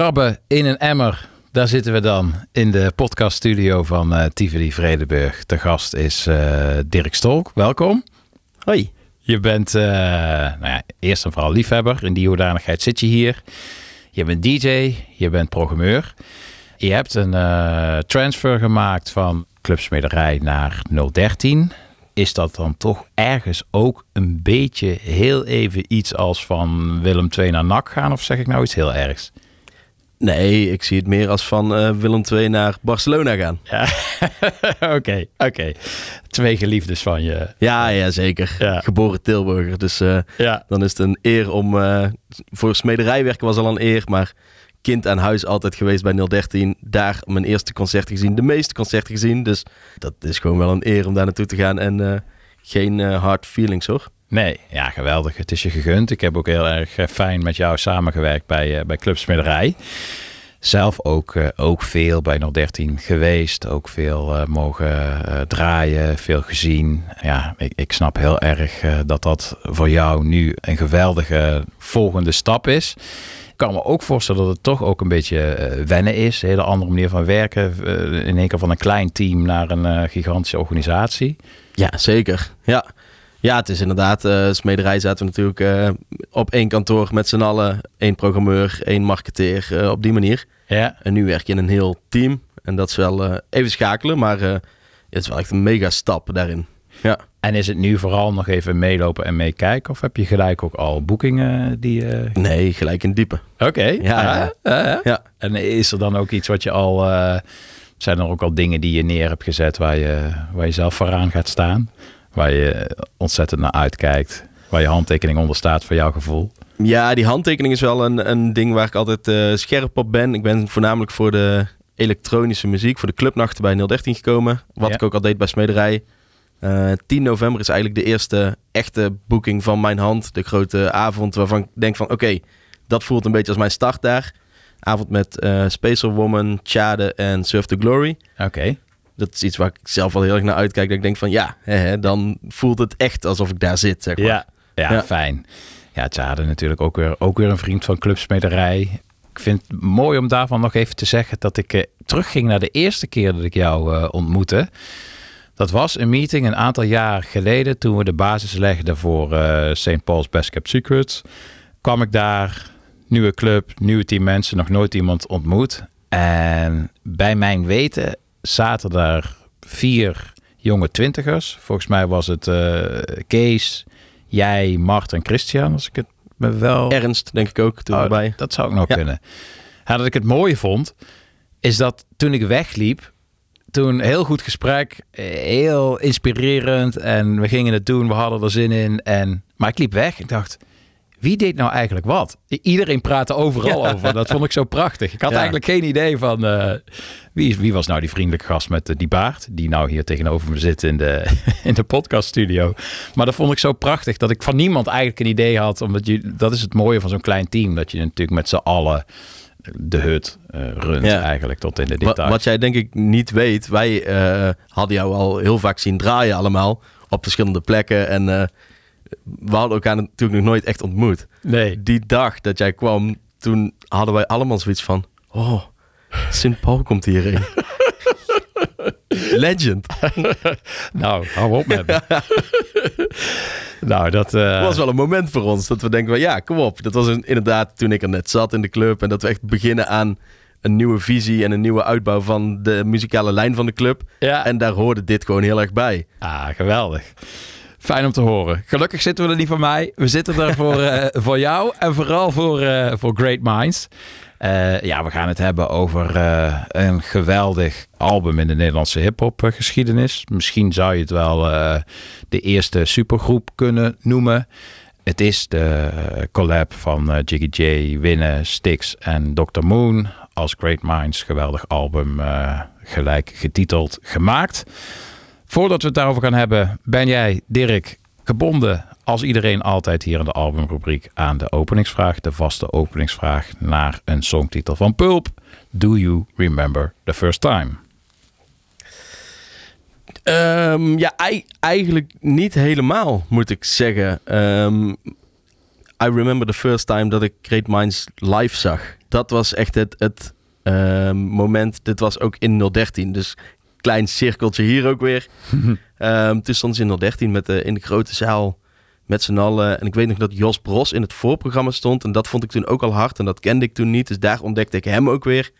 krabben in een emmer. Daar zitten we dan in de podcaststudio van uh, Tivoli Vredeburg. De gast is eh, Dirk Stolk. Welkom. Hoi. Je bent eh, nou ja, eerst en vooral liefhebber. In die hoedanigheid zit je hier. Je bent DJ, je bent programmeur. Je hebt een transfer gemaakt van Clubsmederij naar 013. Is dat dan toch ergens ook een beetje heel even iets als van Willem 2 naar NAC gaan? Of zeg ik nou iets heel ergs? Nee, ik zie het meer als van eh, Willem II naar Barcelona gaan. Ja, (laughs) oké, oké. Twee geliefdes van je. Ja, ja zeker. Ja. Geboren Tilburger. Dus eh, Ja, dan is het een eer om... eh, voor smederij werken was al een eer, maar kind aan huis altijd geweest bij 013. Daar mijn eerste concerten gezien, de meeste concerten gezien. Dus dat is gewoon wel een eer om daar naartoe te gaan. En geen hard feelings hoor. Nee, ja, geweldig. Het is je gegund. Ik heb ook heel erg eh, fijn met jou samengewerkt bij, eh, bij. Zelf ook, eh, ook veel bij 013 geweest. Ook veel mogen draaien, veel gezien. Ja, ik, snap heel erg dat dat voor jou nu een geweldige volgende stap is. Ik kan me ook voorstellen dat het toch ook een beetje wennen is. Een hele andere manier van werken. In één keer van een klein team naar een gigantische organisatie. Ja, zeker. Ja. Ja, het is inderdaad, eh smederij zaten we natuurlijk eh, op één kantoor met z'n allen. één programmeur, één marketeer, eh, op die manier. Ja, En nu werk je in een heel team. En dat is wel even schakelen, maar het is wel echt een mega stap daarin. Ja. En is het nu vooral nog even meelopen en meekijken? Of heb je gelijk ook al boekingen die... Nee, gelijk in diepe. Oké. Ja, ah. Ja. En is er dan ook iets wat je al... zijn er ook al dingen die je neer hebt gezet waar je, waar je zelf vooraan gaat staan? Waar je ontzettend naar uitkijkt? Waar je handtekening onder staat voor jouw gevoel? Ja, die handtekening is wel een, een ding waar ik altijd eh, scherp op ben. Ik ben voornamelijk voor de elektronische muziek, voor de clubnachten bij 013 gekomen. Wat Ja. ik ook al deed bij Smederij. Eh 10 november is eigenlijk de eerste echte boeking van mijn hand. De grote avond waarvan ik denk van oké, dat voelt een beetje als mijn start daar. Avond met eh Spacer Woman, Chade en Surf to Glory. Oké. Dat is iets waar ik zelf wel heel erg naar uitkijk. Dat ik denk van ja, hè, hè, dan voelt het echt alsof ik daar zit. Zeg maar. Ja, ja, Ja. fijn. Ja, Tjade natuurlijk ook weer, ook weer een vriend van Clubsmederij. Ik vind het mooi om daarvan nog even te zeggen dat ik eh, terugging naar de eerste keer dat ik jou eh, ontmoette. Dat was een meeting een aantal jaar geleden toen we de basis legden voor eh St. Paul's Best Kept Secrets. Kwam ik daar, nieuwe club, nieuwe team mensen, nog nooit iemand ontmoet. En bij mijn weten zaten daar vier jonge twintigers. Volgens mij was het eh, Kees, jij, Mart en Christian, als ik het me wel... Ernst, denk ik ook, toen Oh, erbij. Dat zou ook nog Ja. kunnen. Ja, dat ik het mooie vond, is dat toen ik wegliep, toen heel goed gesprek, heel inspirerend en we gingen het doen, we hadden er zin in. En, maar ik liep weg en dacht, wie deed nou eigenlijk wat? Iedereen praatte overal Ja. over. Dat vond ik zo prachtig. Ik had Ja. eigenlijk geen idee van eh, wie, is- wie was nou die vriendelijke gast met eh, die baard, die nou hier tegenover me zit in de, (laughs) in de podcaststudio. Maar dat vond ik zo prachtig dat ik van niemand eigenlijk een idee had. Omdat je, dat is het mooie van zo'n klein team, dat je natuurlijk met z'n allen de hut eh, runt Ja. eigenlijk tot in de Wat, details. wat jij denk ik niet weet, wij hadden jou al heel vaak zien draaien allemaal op verschillende plekken. En we hadden elkaar natuurlijk nog nooit echt ontmoet. Nee. Die dag dat jij kwam, toen hadden wij allemaal zoiets van... Oh, Sint Paul komt hierheen. (laughs) Legend. Nou, hou op met me. (laughs) nou, dat... Dat was wel een moment voor ons. Dat we denken van ja, kom op. Dat was een, inderdaad toen ik er net zat in de club. En dat we echt beginnen aan een nieuwe visie en een nieuwe uitbouw van de muzikale lijn van de club. Ja. En daar hoorde dit gewoon heel erg bij. Ah, geweldig. Fijn om te horen. Gelukkig zitten we er niet voor mij. We zitten er voor, (laughs) eh, voor jou en vooral voor, eh, voor Great Minds. Eh, ja, we gaan het hebben over een geweldig album in de Nederlandse hip-hop geschiedenis. Misschien zou je het wel de eerste supergroep kunnen noemen. Het is de collab van Jiggy J, Winne, Styx en Dr. Moon als Great Minds geweldig album gelijk getiteld gemaakt. Voordat we het daarover gaan hebben, ben jij, Dirk, gebonden als iedereen altijd hier in de albumrubriek aan de openingsvraag, de vaste openingsvraag naar een songtitel van Pulp. Do you remember the first time? Ehm, ja, ei- eigenlijk niet helemaal, moet ik zeggen. Ehm, I remember the first time dat ik Great Minds live zag. Dat was echt het, het ehm, moment. Dit was ook in 013, dus klein cirkeltje hier ook weer. (laughs) Ehm toen stond ze in 013 met de, in de grote zaal met z'n allen. En ik weet nog dat Jos Bros in het voorprogramma stond. En dat vond ik toen ook al hard. En dat kende ik toen niet. Dus daar ontdekte ik hem ook weer.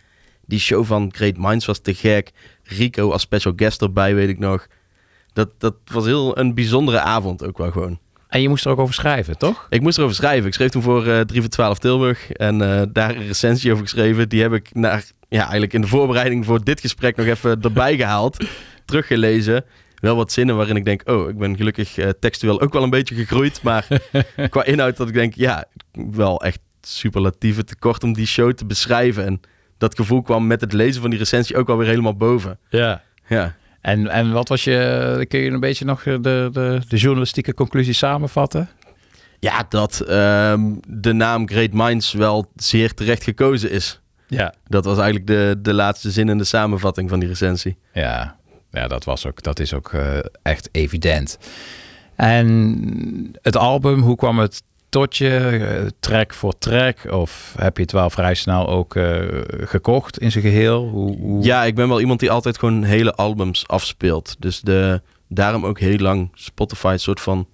Die show van Great Minds was te gek. Rico als special guest erbij, weet ik nog. Dat, dat was heel een bijzondere avond ook wel gewoon. En je moest er ook over schrijven, toch? Ik moest erover schrijven. Ik schreef toen voor eh 3 voor 12 Tilburg. En eh, daar een recensie over geschreven. Die heb ik naar, ja, eigenlijk in de voorbereiding voor dit gesprek nog even (laughs) erbij gehaald. Teruggelezen. Wel wat zinnen waarin ik denk, oh, ik ben gelukkig eh, textueel ook wel een beetje gegroeid. Maar (laughs) qua inhoud dat ik denk, ja, wel echt superlatieve tekort om die show te beschrijven. En dat gevoel kwam met het lezen van die recensie ook alweer helemaal boven. Ja. Ja. En, en wat was je, kun je een beetje nog de, de, de journalistieke conclusie samenvatten? Ja, dat ehm, de naam Great Minds wel zeer terecht gekozen is. Ja. Dat was eigenlijk de, de laatste zin in de samenvatting van die recensie. Ja, ja dat, was ook, dat is ook eh, echt evident. En het album, hoe kwam het tot je? Eh, track voor track? Of heb je het wel vrij snel ook eh, gekocht in zijn geheel? Hoe, hoe... Ja, ik ben wel iemand die altijd gewoon hele albums afspeelt. Dus de, daarom ook heel lang Spotify soort van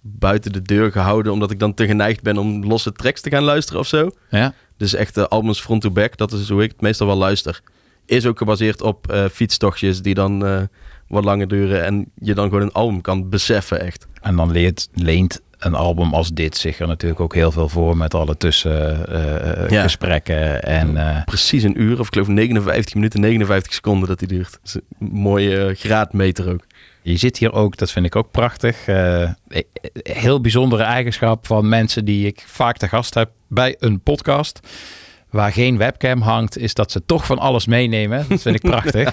buiten de deur gehouden. Omdat ik dan te geneigd ben om losse tracks te gaan luisteren of zo. Ja? Dus echt eh, albums front to back, dat is hoe ik het meestal wel luister. Is ook gebaseerd op eh, fietstochtjes die dan wat langer duren. En je dan gewoon een album kan beseffen echt. En dan leert, leent een album als dit zich er natuurlijk ook heel veel voor met alle tussengesprekken Ja. gesprekken en eh, Precies een uur of ik geloof 59 minuten 59 seconden dat die duurt. Dat is een mooie eh, graadmeter ook. Je zit hier ook, dat vind ik ook prachtig. eh, heel bijzondere eigenschap van mensen die ik vaak te gast heb bij een podcast. Waar geen webcam hangt, is dat ze toch van alles meenemen. Dat vind ik (laughs) prachtig.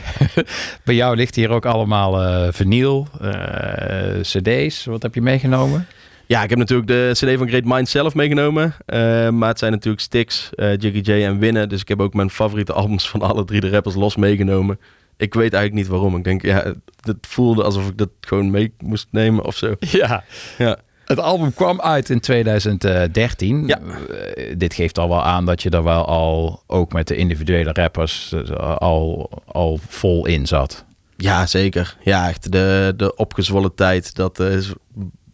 bij jou ligt hier ook allemaal eh vinyl, eh, cd's. Wat heb je meegenomen? Ja, ik heb natuurlijk de CD van Great Minds zelf meegenomen. eh, maar het zijn natuurlijk Styx, eh, Jiggy J en Winnen. Dus ik heb ook mijn favoriete albums van alle drie de rappers los meegenomen. Ik weet eigenlijk niet waarom. Ik denk, ja, het voelde alsof ik dat gewoon mee moest nemen of zo. (laughs) Ja. Ja, Het album kwam uit in 2013. Ja. Eh, dit geeft al wel aan dat je er wel al, ook met de individuele rappers, al, al vol in zat. ja zeker. Ja, echt de, de opgezwollen tijd. Dat is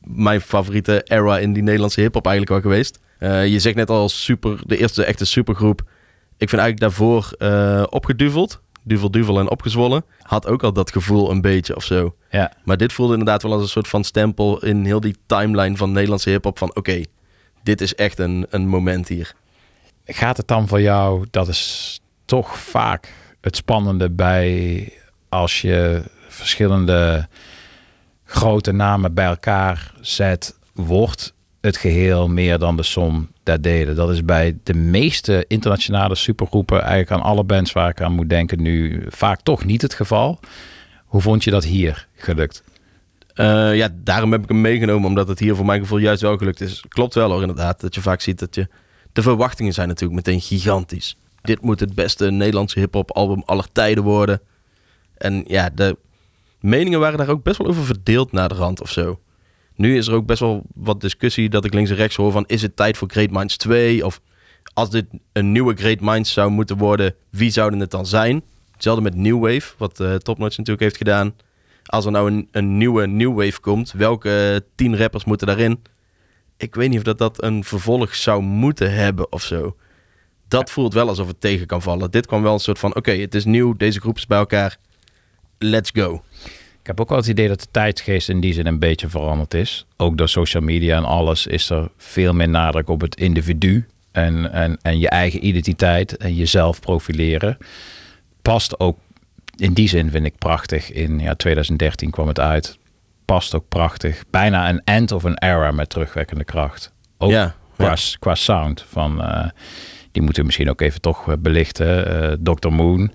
mijn favoriete era in die Nederlandse hip-hop eigenlijk wel geweest. Eh, je zegt net al super, de eerste echte supergroep. Ik vind eigenlijk daarvoor eh, opgeduveld. Duvel, duvel en opgezwollen. Had ook al dat gevoel een beetje of zo. Ja. Maar dit voelde inderdaad wel als een soort van stempel in heel die timeline van Nederlandse hip-hop. Van oké, dit is echt een, een moment hier. Gaat het dan voor jou, dat is toch vaak het spannende bij als je verschillende grote namen bij elkaar zet, wordt het geheel meer dan de som der delen. Dat is bij de meeste internationale supergroepen, eigenlijk aan alle bands waar ik aan moet denken nu, vaak toch niet het geval. Hoe vond je dat hier gelukt? Eh, ja, daarom heb ik hem meegenomen, omdat het hier voor mijn gevoel juist wel gelukt is. Klopt wel hoor, inderdaad. Dat je vaak ziet dat je... De verwachtingen zijn natuurlijk meteen gigantisch. Dit moet het beste Nederlandse hip-hop album aller tijden worden. En ja, de meningen waren daar ook best wel over verdeeld naar de rand of zo. Nu is er ook best wel wat discussie dat ik links en rechts hoor van... is het tijd voor Great Minds 2? Of als dit een nieuwe Great Minds zou moeten worden, wie zouden het dan zijn? Hetzelfde met New Wave, wat eh Top Notch natuurlijk heeft gedaan. Als er nou een, een nieuwe New Wave komt, welke tien rappers moeten daarin? Ik weet niet of dat, dat een vervolg zou moeten hebben of zo. Dat voelt wel alsof het tegen kan vallen. Dit kwam wel een soort van, oké, het is nieuw, deze groep is bij elkaar. Let's go. Ik heb ook wel het idee dat de tijdsgeest in die zin een beetje veranderd is. Ook door social media en alles is er veel meer nadruk op het individu. En, en, en je eigen identiteit en jezelf profileren. Past ook in die zin, vind ik prachtig. In ja, 2013 kwam het uit. Past ook prachtig. Bijna een end of een era met terugwekkende kracht. Ook Ja, qua, ja. qua sound. Van, eh, die moeten we misschien ook even toch eh, belichten. Eh Dr. Moon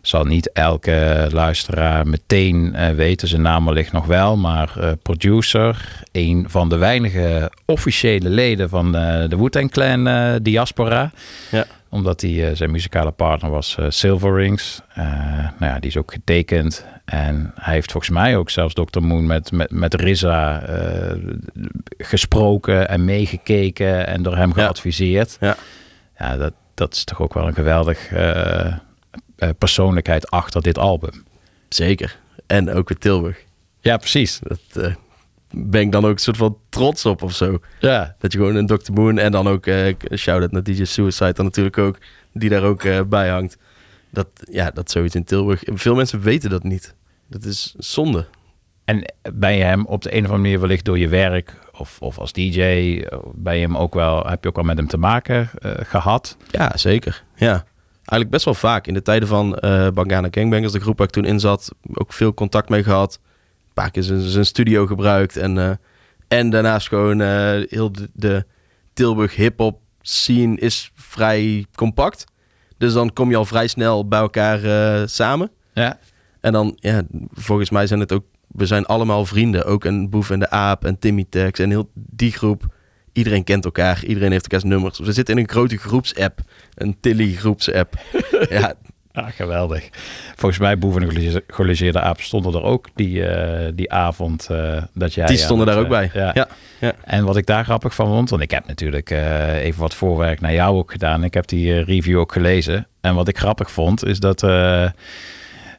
zal niet elke luisteraar meteen eh, weten. Zijn naam ligt nog wel, maar eh, producer, een van de weinige officiële leden van eh, de Wu-Tang Clan diaspora. Ja. Omdat hij zijn muzikale partner was Silver Rings. Nou ja, die is ook getekend. En hij heeft volgens mij ook zelfs Dr. Moon met, met, met eh, gesproken en meegekeken en door hem Ja. geadviseerd. Ja. Ja, dat, dat is toch ook wel een geweldig persoonlijkheid achter dit album. Zeker. En ook weer Tilburg. Ja, precies. Dat, eh, ben ik dan ook een soort van trots op of zo. Ja. Dat je gewoon een Dr. Moon en dan ook, eh shout-out naar DJ Suicide dan natuurlijk ook, die daar ook eh, bij hangt. Dat, ja, dat zoiets in Tilburg. Veel mensen weten dat niet. Dat is zonde. En ben je hem op de een of andere manier wellicht door je werk of, of als DJ, eh, ben je hem ook wel, heb je ook wel met hem te maken eh, gehad? Ja, zeker. Ja. Eigenlijk best wel vaak. In de tijden van eh Bangana Gangbangers, de groep waar ik toen in zat, ook veel contact mee gehad. Een paar keer zijn, studio gebruikt. En, eh, en daarnaast gewoon eh, heel de, de Tilburg hip-hop scene is vrij compact. Dus dan kom je al vrij snel bij elkaar samen. Ja. En dan, ja, volgens mij zijn het ook, we zijn allemaal vrienden. Ook een Boef en de Aap en Timmy Tex en heel die groep. Iedereen kent elkaar, iedereen heeft elkaars nummers. We zitten in een grote groepsapp, een Tilly groepsapp. (laughs) ja, geweldig. Volgens mij, Boeven en de Geoliseerde Aap stonden er ook die, eh, die avond eh, dat jij... die stonden het, daar ook eh, bij. Ja. Ja, ja. En wat ik daar grappig van vond, want ik heb natuurlijk eh, even wat voorwerk naar jou ook gedaan. Ik heb die eh, review ook gelezen. En wat ik grappig vond, is dat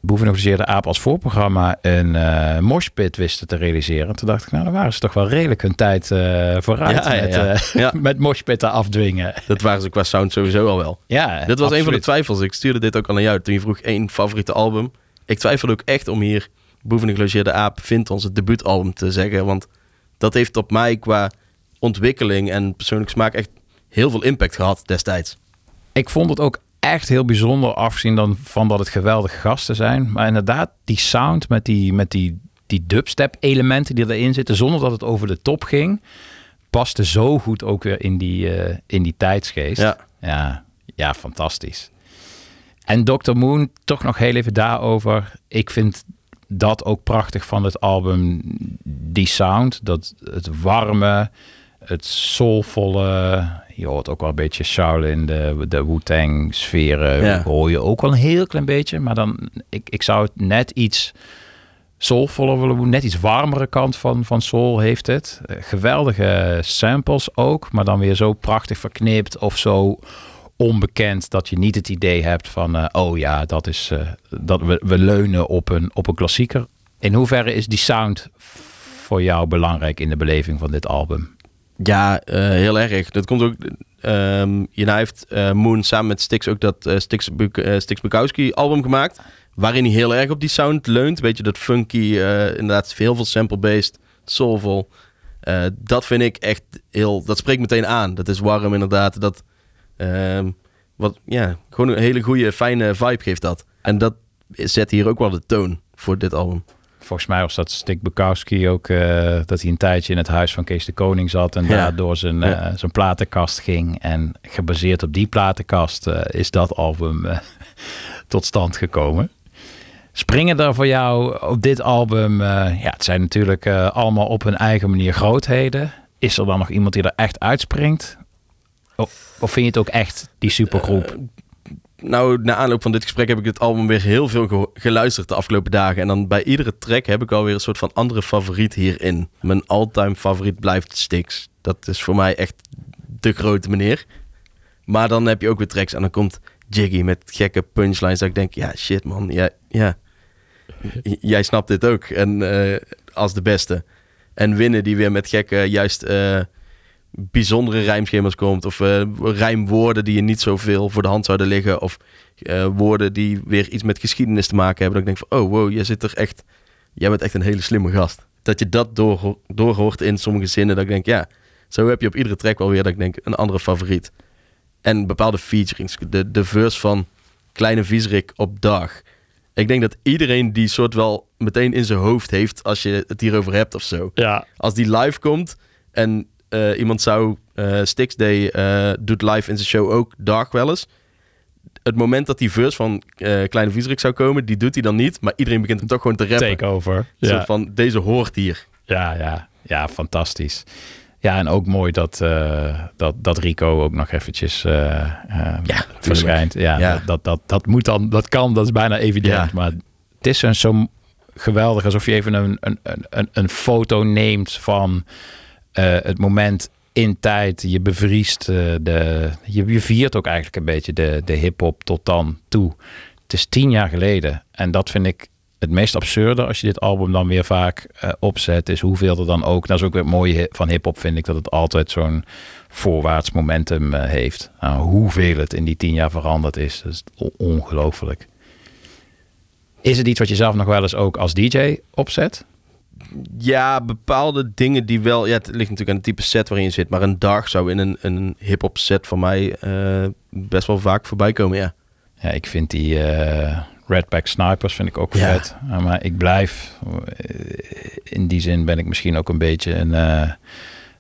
Boeven en de Geoliseerde Aap als voorprogramma een eh moshpit wisten te realiseren. Toen dacht ik, nou, dan waren ze toch wel redelijk hun tijd eh, vooruit Ja, met, ja. eh, Ja. (laughs) met moshpitten afdwingen. Dat waren ze qua sound sowieso al wel. Ja, Dat was een van de twijfels. Ik stuurde dit ook al naar jou toen je vroeg één favoriete album. Ik twijfelde ook echt om hier Boeven en de Gelogeerde Aap vindt ons het debuutalbum te zeggen. Want dat heeft op mij qua ontwikkeling en persoonlijke smaak echt heel veel impact gehad destijds. Ik vond het ook echt heel bijzonder, afgezien dan van dat het geweldige gasten zijn. Maar inderdaad, die sound met die, met die, die dubstep elementen die erin zitten, zonder dat het over de top ging, paste zo goed ook weer in die, eh, in die tijdsgeest. Ja. ja, ja, fantastisch. En Dr. Moon, toch nog heel even daarover. Ik vind dat ook prachtig van het album, die sound. Dat het warme, het soulvolle. Je hoort ook wel een beetje Shaolin, de, de Wu-Tang sferen. Ja. Hoor je ook wel een heel klein beetje. Maar dan, ik, ik zou het net iets soulvoller willen doen. Net iets warmere kant van, van soul heeft het. Eh, Geweldige samples ook. Maar dan weer zo prachtig verknipt of zo onbekend dat je niet het idee hebt van eh, oh ja, dat is eh, dat we, we leunen op een, op een klassieker. In hoeverre is die sound voor jou belangrijk in de beleving van dit album? Ja, eh, heel erg. Dat komt ook. ehm Jena heeft eh, Moon samen met Stix ook dat eh, Stix, Stix Bukowski album gemaakt. Waarin hij heel erg op die sound leunt. Weet je, dat funky, inderdaad heel veel sample-based, soulful. Dat vind ik echt heel. Dat spreekt meteen aan. Dat is warm, inderdaad. Dat. ehm, wat, ja, gewoon een hele goede, fijne vibe geeft dat. En dat zet hier ook wel de toon voor dit album. Volgens mij was dat Stik Bukowski ook eh, dat hij een tijdje in het huis van Kees de Koning zat en Ja. daar door zijn, eh, zijn platenkast ging. En gebaseerd op die platenkast eh, is dat album (laughs) tot stand gekomen. Springen er voor jou op dit album, ja, het zijn natuurlijk allemaal op hun eigen manier grootheden. Is er dan nog iemand die er echt uitspringt? Of, of vind je het ook echt die supergroep? Nou, na aanloop van dit gesprek heb ik dit album weer heel veel geluisterd de afgelopen dagen. En dan bij iedere track heb ik alweer een soort van andere favoriet hierin. Mijn all-time favoriet blijft Styx. Dat is voor mij echt de grote meneer. Maar dan heb je ook weer tracks en dan komt Jiggy met gekke punchlines. Dat ik denk, ja shit man, ja, ja. Jij snapt dit ook. En eh, als de beste. En winnen die weer met gekke, juist eh, bijzondere rijmschema's komt. Of eh, rijmwoorden die je niet zoveel voor de hand zouden liggen. Of eh, woorden die weer iets met geschiedenis te maken hebben. Dat ik denk van, oh wow, jij zit er echt... Jij bent echt een hele slimme gast. Dat je dat door, doorhoort in sommige zinnen. Dat ik denk, ja, zo heb je op iedere track wel weer, dat ik denk, een andere favoriet. En bepaalde featurings. De, de verse van Kleine Viezerik op dag. Ik denk dat iedereen die soort wel meteen in zijn hoofd heeft als je het hierover hebt of zo. Ja, Als die live komt en eh, iemand zou eh Stix Day eh, doet live in zijn show ook dag wel eens. Het moment dat die verse van Kleine Viezerik zou komen, die doet hij dan niet. Maar iedereen begint hem toch gewoon te rappen. takeover. Zo Ja. van, deze hoort hier. Ja, ja, ja, fantastisch. Ja, en ook mooi dat, dat, dat Rico ook nog eventjes verschijnt. Ja, Ja. Dat, dat, dat, moet dan, dat kan, dat is bijna evident. Ja. Maar het is een zo geweldig alsof je even een, een, een, een foto neemt van het moment in tijd. Je bevriest, eh, de, je, viert ook eigenlijk een beetje de, de hip-hop tot dan toe. Het is tien jaar geleden en dat vind ik het meest absurde als je dit album dan weer vaak eh, opzet, is hoeveel er dan ook. Dat is ook weer het mooie van hip-hop, vind ik, dat het altijd zo'n voorwaarts momentum eh, heeft. Nou, hoeveel het in die tien jaar veranderd is, dat is ongelooflijk. Is het iets wat je zelf nog wel eens ook als DJ opzet? Ja, bepaalde dingen die wel... Ja, het ligt natuurlijk aan het type set waarin je zit. Maar een dag zou in een, een hip-hop set van mij eh, best wel vaak voorbij komen, ja. Ja, ik vind die eh, Redback Snipers vind ik ook Ja. vet. Uh, maar ik blijf, eh, in die zin ben ik misschien ook een beetje een,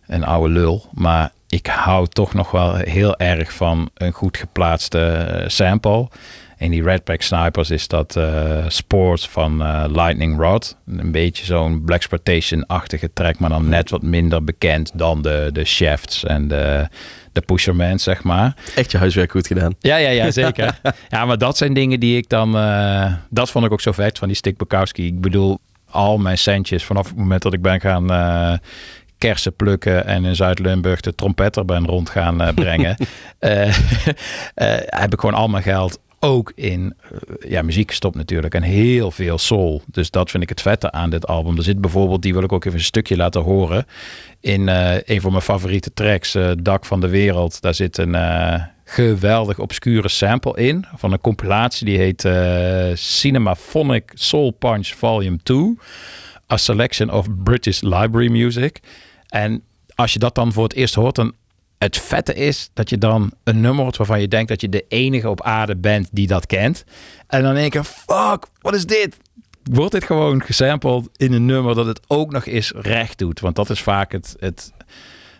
een oude lul. Maar ik hou toch nog wel heel erg van een goed geplaatste sample. En die Redback Snipers is dat eh Sport van eh, Lightning Rod. Een beetje zo'n Blaxploitation-achtige track, maar dan net wat minder bekend dan de, de Shafts en de, de Pusherman, zeg maar. Echt je huiswerk goed gedaan. Ja, ja, ja, (laughs) zeker. ja, maar dat zijn dingen die ik dan... eh, dat vond ik ook zo vet van die Stick Bukowski. Ik bedoel, al mijn centjes vanaf het moment dat ik ben gaan kersen plukken... en in Zuid-Limburg de trompetter ben rond gaan brengen... (laughs) (laughs) heb ik gewoon al mijn geld ook in eh, ja, muziek gestopt natuurlijk. En heel veel soul. Dus dat vind ik het vette aan dit album. Er zit bijvoorbeeld, die wil ik ook even een stukje laten horen... in eh, een van mijn favoriete tracks, eh, Dak van de Wereld. Daar zit een geweldig obscure sample in... van een compilatie die heet Cinemaphonic Soul Punch Volume 2... A Selection of British Library Music. En als je dat dan voor het eerst hoort... dan het vette is dat je dan een nummer hoort waarvan je denkt dat je de enige op aarde bent die dat kent. En dan denk je, fuck, wat is dit? Wordt dit gewoon gesampled in een nummer dat het ook nog eens recht doet? Want dat is vaak het, het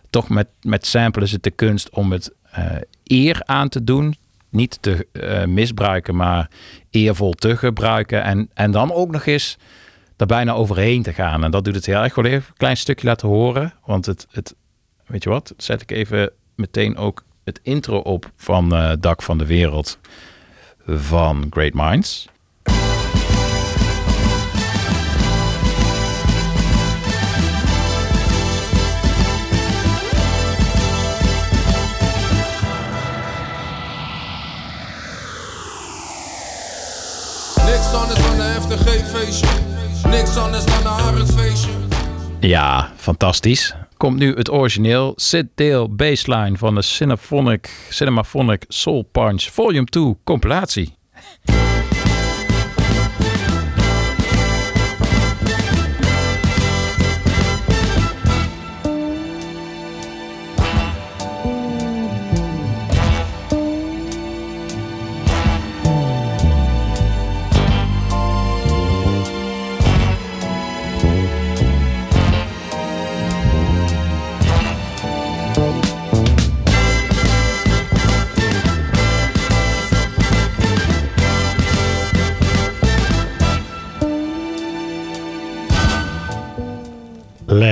toch met, met samplen is het de kunst om het eh, eer aan te doen. Niet te eh, misbruiken, maar eervol te gebruiken. En, en dan ook nog eens er bijna overheen te gaan. En dat doet het heel erg. Ik wil even een klein stukje laten horen. Want het, het weet je wat? Zet ik even meteen ook het intro op van eh, Dak van de Wereld van Great Minds. Niks anders dan een FTG-feestje. Niks anders dan een hartfeestje. Ja, fantastisch. Komt nu het origineel Sid Dale baseline van de Cinephonic, Cinemaphonic Soul Punch Volume 2 compilatie.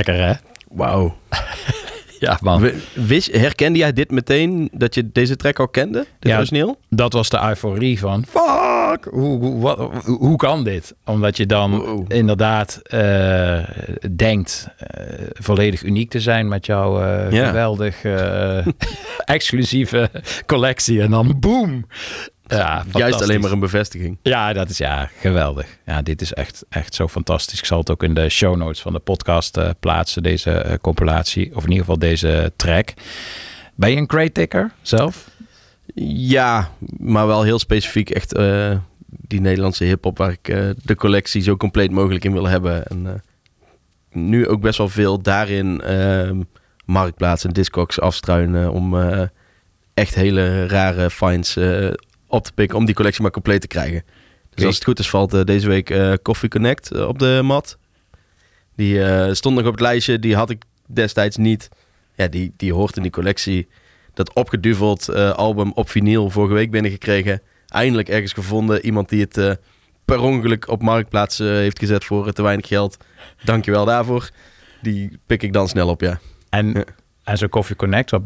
Lekker hè? Wauw. (laughs) Ja man. Wist, herkende jij dit meteen, dat je deze track al kende? Dit Ja. origineel? Dat was de euforie van fuck, hoe, hoe, wat, hoe, kan dit? Omdat je dan Wow. inderdaad eh, denkt eh, volledig uniek te zijn met jouw Ja. geweldig (laughs) exclusieve collectie. En dan boom. Ja, Juist alleen maar een bevestiging. Ja, dat is ja geweldig. Ja, dit is echt, echt zo fantastisch. Ik zal het ook in de show notes van de podcast eh, plaatsen, deze eh, compilatie. Of in ieder geval deze track. Ben je een crate ticker zelf? Ja, maar wel heel specifiek echt eh, die Nederlandse hip-hop waar ik de collectie zo compleet mogelijk in wil hebben. En nu ook best wel veel daarin ehm marktplaats en discogs afstruinen om echt hele rare finds op te pikken om die collectie maar compleet te krijgen. Dus als het goed is valt eh, deze week eh, Coffee Connect eh, op de mat. Die stond nog op het lijstje, die had ik destijds niet. Ja, die, die hoort in die collectie dat opgeduveld album op vinyl vorige week binnengekregen. Eindelijk ergens gevonden. Iemand die het per ongeluk op marktplaats heeft gezet voor te weinig geld. Dankjewel daarvoor. Die pik ik dan snel op, ja. En, Ja. en zo'n Coffee Connect, wat,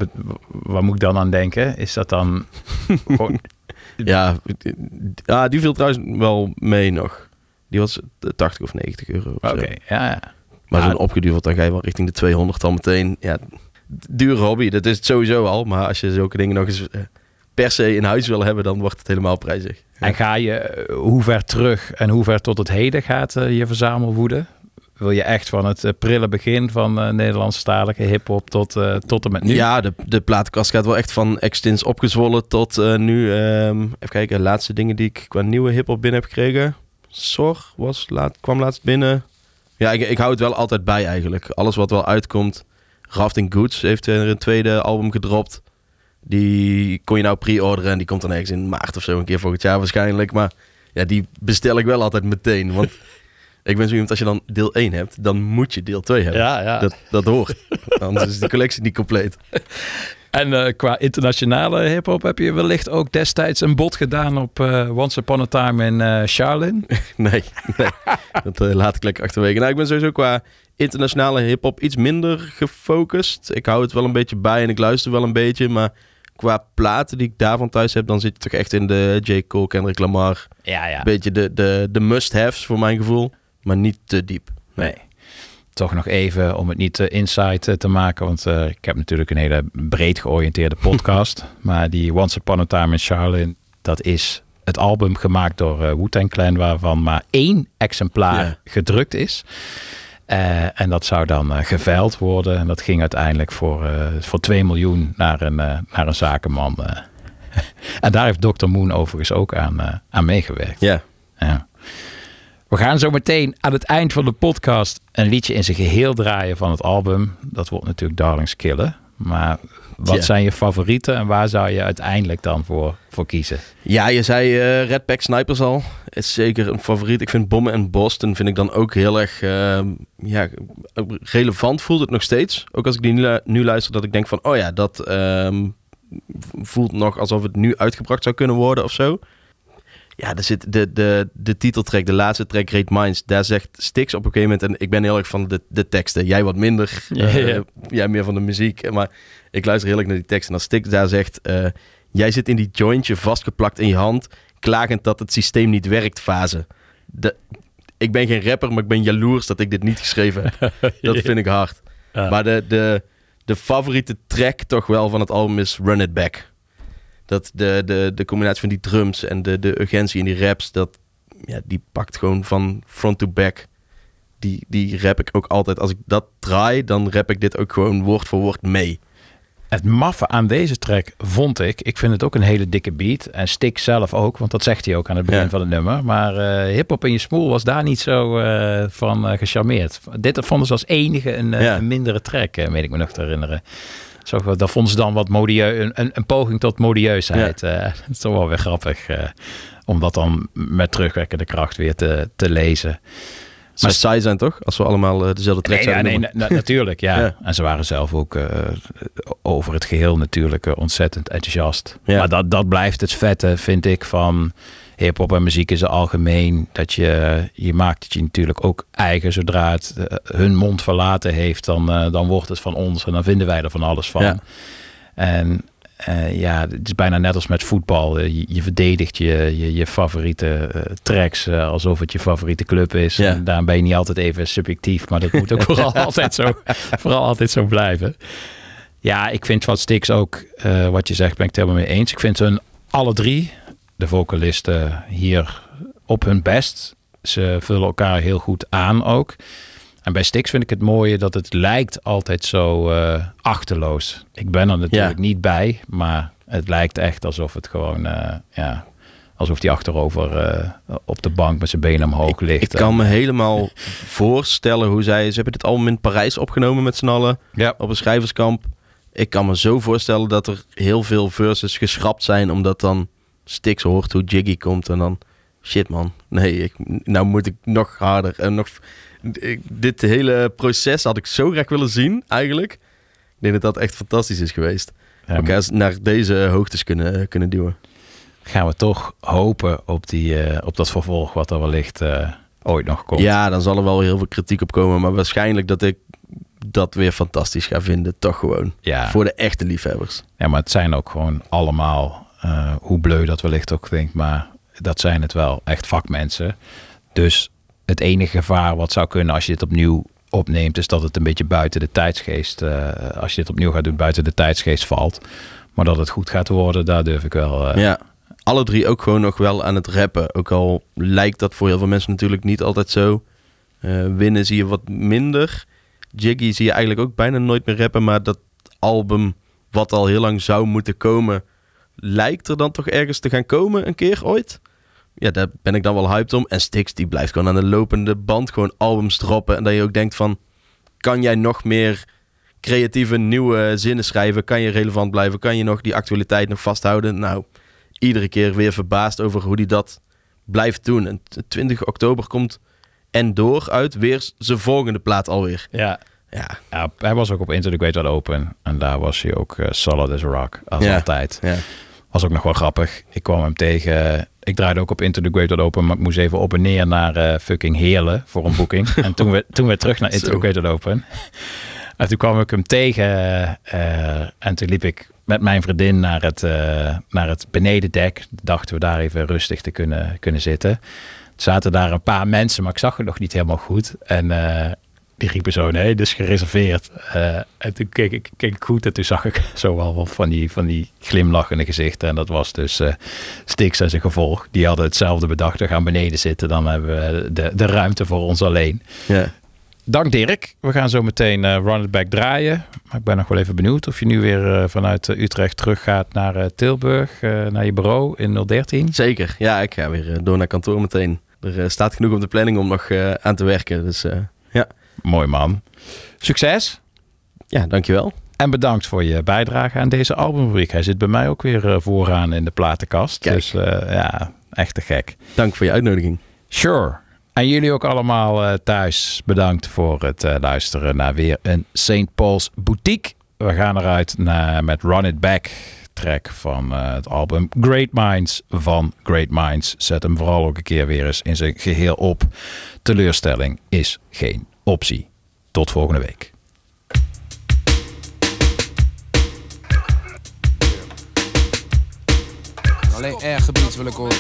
waar moet ik dan aan denken? Is dat dan (laughs) gewoon... Ja, ah, die viel trouwens wel mee nog. Die was eh, 80 of 90 euro. Oké, ja, ja. Maar Ja. zo'n opgeduveld, dan ga je wel richting de 200 al meteen. Ja, dure hobby, dat is het sowieso al. Maar als je zulke dingen nog eens eh, per se in huis wil hebben, dan wordt het helemaal prijzig. En ga je eh, hoe ver terug en hoe ver tot het heden gaat eh, je verzamelwoede? Wil je echt van het eh, prille begin van eh Nederlandstalige hip-hop tot, eh, tot en met nu? Ja, de, de platenkast gaat wel echt van extins opgezwollen tot nu. ehm, even kijken, de laatste dingen die ik qua nieuwe hip-hop binnen heb gekregen. Zorg was laat, kwam laatst binnen. Ja, ik, ik hou het wel altijd bij eigenlijk. Alles wat wel uitkomt. Rafting Goods heeft er een tweede album gedropt. Die kon je nou pre-orderen en die komt dan ergens in maart of zo een keer volgend jaar waarschijnlijk. Maar ja, die bestel ik wel altijd meteen. Want (laughs) ik ben zo iemand, als je dan deel 1 hebt, dan moet je deel 2 hebben. Ja, ja. Dat, dat hoort. (laughs) Anders is de collectie niet compleet. En eh, qua internationale hip-hop heb je wellicht ook destijds een bod gedaan op eh, Once Upon a Time in eh Charlin. (laughs) Nee, nee. dat laat ik lekker achterwege. Nou, ik ben sowieso qua internationale hip-hop iets minder gefocust. Ik hou het wel een beetje bij en ik luister wel een beetje. Maar qua platen die ik daarvan thuis heb, dan zit je toch echt in de J. Cole, Kendrick Lamar. Ja, ja. Een beetje de, de, de must-haves voor mijn gevoel. Maar niet te diep. Nee. Toch nog even om het niet uh, inside eh, te maken, want eh, ik heb natuurlijk een hele breed georiënteerde (laughs) podcast. maar die Once Upon a Time in Charlin, dat is het album gemaakt door uh, Wu-Tang Clan, waarvan maar één exemplaar Ja. gedrukt is. Eh, en dat zou dan eh, geveild worden. En dat ging uiteindelijk voor, eh, voor 2 miljoen naar een, eh, naar een zakenman. eh. (laughs) en daar heeft Dr. Moon overigens ook aan, eh, aan meegewerkt. Ja. Ja. We gaan zo meteen aan het eind van de podcast een liedje in zijn geheel draaien van het album. Dat wordt natuurlijk Darlings Killen. Maar wat Ja. zijn je favorieten en waar zou je uiteindelijk dan voor, voor kiezen? Ja, je zei eh Red Pack Snipers al. Is zeker een favoriet. Ik vind Bommen en Boston vind ik dan ook heel erg ehm, ja, relevant. Voelt het nog steeds. Ook als ik die nu, nu luister, dat ik denk van... Oh ja, dat ehm, voelt nog alsof het nu uitgebracht zou kunnen worden of zo. Ja, er zit de, de, de titeltrack, de laatste track, Great Minds. Daar zegt Stix op een gegeven moment... En ik ben heel erg van de, de teksten. Jij wat minder. (laughs) Ja, eh, ja. jij meer van de muziek. Maar ik luister heel erg naar die teksten. En als Stix daar zegt... eh, jij zit in die jointje vastgeplakt in je hand... klagend dat het systeem niet werkt fase. De, ik ben geen rapper, maar ik ben jaloers dat ik dit niet geschreven heb. (laughs) Dat vind ik hard. Ja. Maar de, de, de favoriete track toch wel van het album is Run It Back. Dat de, de, de combinatie van die drums en de, de urgentie in die raps... Dat, ja, die pakt gewoon van front to back. Die, die rap ik ook altijd. Als ik dat draai, dan rap ik dit ook gewoon woord voor woord mee. Het maffe aan deze track vond ik, ik vind het ook een hele dikke beat. En Stik zelf ook, want dat zegt hij ook aan het begin Ja. van het nummer. Maar eh hip-hop in je smoel was daar niet zo eh, van eh, gecharmeerd. Dit vonden ze als enige een, Ja. een mindere track, weet ik me nog te herinneren. Zo, dat vonden ze dan wat modieus, een, een, poging tot modieusheid. Eh, (laughs) dat is toch wel weer grappig. eh, om dat dan met terugwerkende kracht weer te, te lezen. Maar saai zijn toch? Als we allemaal eh, dezelfde track Nee, ja, nee, na- natuurlijk, ja. (laughs) Ja. En ze waren zelf ook eh, over het geheel natuurlijk eh, ontzettend enthousiast. Ja. Maar dat, dat blijft het vette, vind ik, van hip-hop en muziek het algemeen. Dat je, je maakt het je natuurlijk ook eigen. Zodra het eh, hun mond verlaten heeft, dan, eh, dan wordt het van ons en dan vinden wij er van alles van. Ja. En eh, ja, het is bijna net als met voetbal. Je, je verdedigt je, je, je favoriete tracks alsof het je favoriete club is. Ja. En daarom ben je niet altijd even subjectief, maar dat moet ook (laughs) vooral, altijd zo, vooral altijd zo blijven. Ja, ik vind van Stix ook, wat je zegt, ben ik het helemaal mee eens. Ik vind hun alle drie, de vocalisten hier op hun best. Ze vullen elkaar heel goed aan ook. En bij Stix vind ik het mooie dat het lijkt altijd zo eh, achterloos. Ik ben er natuurlijk Ja. niet bij, maar het lijkt echt alsof het gewoon, eh, ja, alsof die achterover eh, op de bank met zijn benen omhoog ligt. Ik kan me helemaal (laughs) voorstellen hoe zij... Ze hebben dit album in Parijs opgenomen met z'n allen. Ja. Op een schrijverskamp. Ik kan me zo voorstellen dat er heel veel verses geschrapt zijn. Omdat dan Stix hoort hoe Jiggy komt. En dan... Shit man. Nee, ik, nou moet ik nog harder. En nog... ik- dit hele proces had ik zo graag willen zien eigenlijk. Ik denk dat dat echt fantastisch is geweest. Ja, Elkaar naar deze hoogtes kunnen, kunnen duwen. gaan we toch hopen op, die, eh, op dat vervolg wat er wellicht eh, ooit nog komt. Ja, dan zal er wel heel veel kritiek op komen. Maar waarschijnlijk dat ik dat weer fantastisch ga vinden. Toch gewoon. Ja. Voor de echte liefhebbers. Ja, maar het zijn ook gewoon allemaal, eh, hoe bleu dat wellicht ook klinkt, maar dat zijn het wel echt vakmensen. Dus het enige gevaar wat zou kunnen als je dit opnieuw opneemt, is dat het een beetje buiten de tijdsgeest, eh, als je dit opnieuw gaat doen, buiten de tijdsgeest valt. Maar dat het goed gaat worden, daar durf ik wel. eh, Ja, alle drie ook gewoon nog wel aan het rappen. Ook al lijkt dat voor heel veel mensen natuurlijk niet altijd zo. Winnen zie je wat minder. Jiggy zie je eigenlijk ook bijna nooit meer rappen. Maar dat album, wat al heel lang zou moeten komen, lijkt er dan toch ergens te gaan komen een keer ooit. Ja, daar ben ik dan wel hyped om. En Stix, die blijft gewoon aan de lopende band gewoon albums droppen. En dat je ook denkt van, kan jij nog meer creatieve nieuwe zinnen schrijven? Kan je relevant blijven? Kan je nog die actualiteit nog vasthouden? Nou, iedere keer weer verbaasd over hoe hij dat blijft doen. En t- 20 oktober komt en door uit weer zijn volgende plaat alweer. ja. Ja, Ja, hij was ook op Into the Great Open. En daar was hij ook eh, solid as rock. Als Ja. altijd. ja. Was ook nog wel grappig. Ik kwam hem tegen. Ik draaide ook op Into the Great Wide Open. Maar ik moest even op en neer naar eh, fucking Heerlen voor een boeking. (laughs) en toen weer, toen weer terug naar Into the Great Open. En toen kwam ik hem tegen. eh, en toen liep ik met mijn vriendin naar het, eh, naar het benedendek. Dachten we daar even rustig te kunnen, kunnen zitten. Er zaten daar een paar mensen, maar ik zag het nog niet helemaal goed. En die riepen zo, nee, dus gereserveerd. Eh, en toen keek ik, keek ik goed en toen zag ik (laughs) zo wel wat van die, van die glimlachende gezichten. En dat was dus Stix en zijn gevolg. Die hadden hetzelfde bedacht, we gaan beneden zitten. Dan hebben we de, de ruimte voor ons alleen. ja. Dank Dirk. We gaan zo meteen eh, Run It Back draaien. Maar ik ben nog wel even benieuwd of je nu weer vanuit eh, Utrecht teruggaat naar Tilburg. naar je bureau in 013. Zeker. Ja, ik ga weer door naar kantoor meteen. Er staat genoeg op de planning om nog aan te werken. Dus ja. Mooi man. Succes. ja, dankjewel. En bedankt voor je bijdrage aan deze albumrubriek. Hij zit bij mij ook weer eh, vooraan in de platenkast. Kijk. Dus eh, ja, echt te gek. Dank voor je uitnodiging. Sure. En jullie ook allemaal eh, thuis bedankt voor het luisteren naar weer een St. Paul's Boutique. We gaan eruit naar, met Run It Back, track van het album Great Minds van Great Minds. Zet hem vooral ook een keer weer eens in zijn geheel op. Teleurstelling is geen optie. Tot volgende week. Alleen erge beats wil ik horen.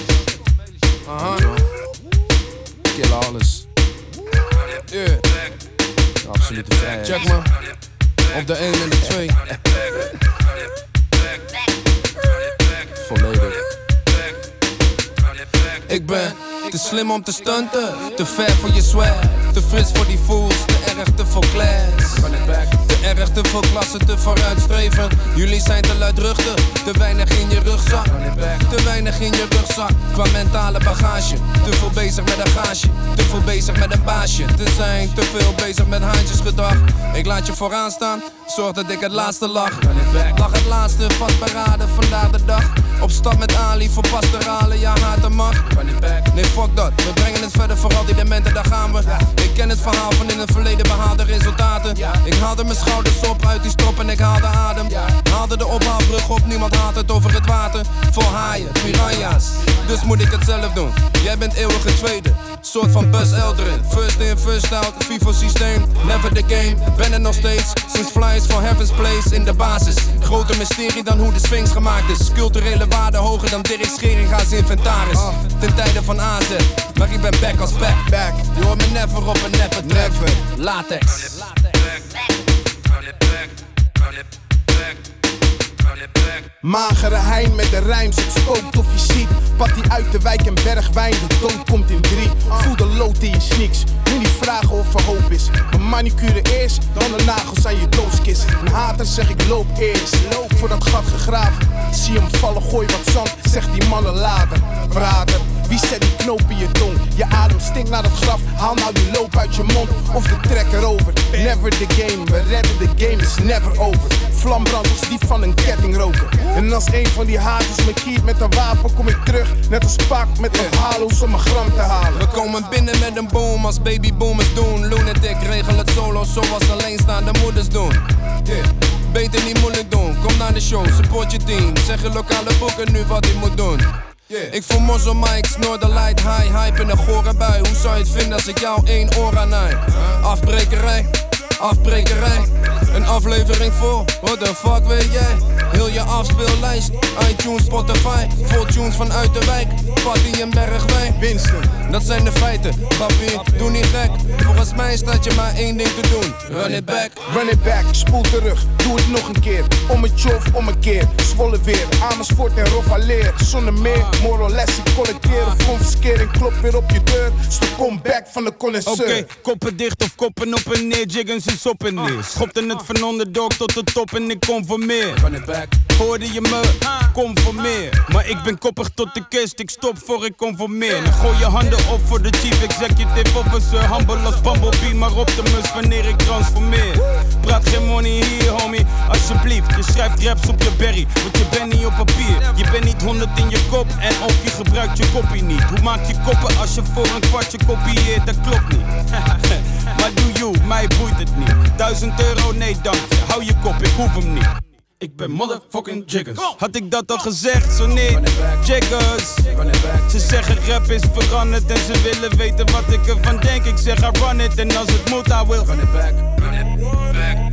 Aha. Kill alles. Yeah. Absolute vrijheid. Check maar. Op de 1 en de 2. Volledig. Ik ben te slim om te stunten. Te ver voor je swag. Te fris voor die fools. Te erg te veel class. Te erg te veel klassen te vooruitstreven. Jullie zijn te luidruchtig. Te weinig in je rugzak. Te weinig in je rugzak. Qua mentale bagage. Te veel bezig met een gaasje. Te veel bezig met een baasje. Te zijn te veel bezig met haantjesgedrag. Ik laat je vooraan staan. Zorg dat ik het laatste lach. Lach het laatste vast beraden vandaag de dag. Op stap met Ali voor pastorale. Ja, verhaal van in het verleden behaalde resultaten. Ik haalde mijn schouders op uit die strop en ik haalde adem. Haalde de ophaalbrug op, niemand haalt het over het water. Voor haaien, piranha's. Dus moet ik het zelf doen. Jij bent eeuwige tweede. Soort van Buzz. First in, first out, FIFO systeem. Never the game. Ben er nog steeds. Sinds Flyers for Heaven's Place in de basis. Groter mysterie dan hoe de Sphinx gemaakt is. Culturele waarde hoger dan Dirk Scheringa's inventaris. Ten tijde van AZ. Maar ik ben back als back. back. Je hoort me never op een neppe track. Latex. Magere hein met de rijms, het spookt of je ziet. Patty uit de wijk en bergwijn, de dood komt in drie. Voel de lood in je sneaks, nu niet vragen of er hoop is. Mijn manicure eerst, dan de nagels aan je doodskist. Een hater zeg ik loop eerst, loop voor dat gat gegraven. Zie hem vallen, gooi wat zand, zegt die mannen later. Brader, wie zet die knoop in je tong? Je adem stinkt naar het graf, haal nou die loop uit je mond. Of de trekker over, never the game. We redden de game, is never over. Vlambrand als die van een kettingroker. En als een van die haters me kiert met een wapen, kom ik terug. Net als pak met een halo's om een gram te halen. We komen binnen met een boom als babyboomers doen. Lunatic regel het solo zoals alleenstaande moeders doen. Yeah. Beter niet moeilijk doen, kom naar de show, support je team. Zeg je lokale boeken nu wat hij moet doen. Ik voel Mike, snor de light high, hype in een gore bui. Hoe zou je het vinden als ik jou één oor aannaai? Afbrekerij, afbrekerij. Een aflevering voor, what the fuck weet jij? Heel je afspeellijst, iTunes, Spotify, vol tunes vanuit de wijk. Patty en Bergwijn. Winston. Dat zijn de feiten, grappie, doe niet gek. Volgens mij staat je maar één ding te doen: run it back. Run it back, spoel terug, doe het nog een keer. Om het of om een keer, zwolle weer. Amersfoort en Rovaleer, zonder meer. Moral lesson, collecteer of confiskeer. En klop weer op je deur. Is de comeback van de Oké, connoisseur. koppen dicht of koppen op en neer, jiggen Schopten het van onderdog tot de top en ik kom Hoorde je me? Kom. Maar ik ben koppig tot de kist, ik stop voor ik kom voor meer. Dan gooi je handen op voor de chief executive officer. Humble als Bumblebee, maar optimus wanneer ik transformeer. Praat geen money hier, homie, alsjeblieft. Je schrijft raps op je berry, want je bent niet op papier. Je bent niet honderd in je kop en of je gebruikt je kopie niet. Hoe maak je koppen als je voor een kwartje kopieert? Dat klopt niet. (laughs) maar doe you, mij boeit het niet. Duizend euro, nee dank. Hou je kop, ik hoef hem niet. Ik ben motherfucking jiggers. Had ik dat al gezegd? Zo niet. Jiggers. Ze zeggen rap is veranderd en ze willen weten wat ik ervan denk. Ik zeg I run it en als het moet, I will. Run it back. Run it back.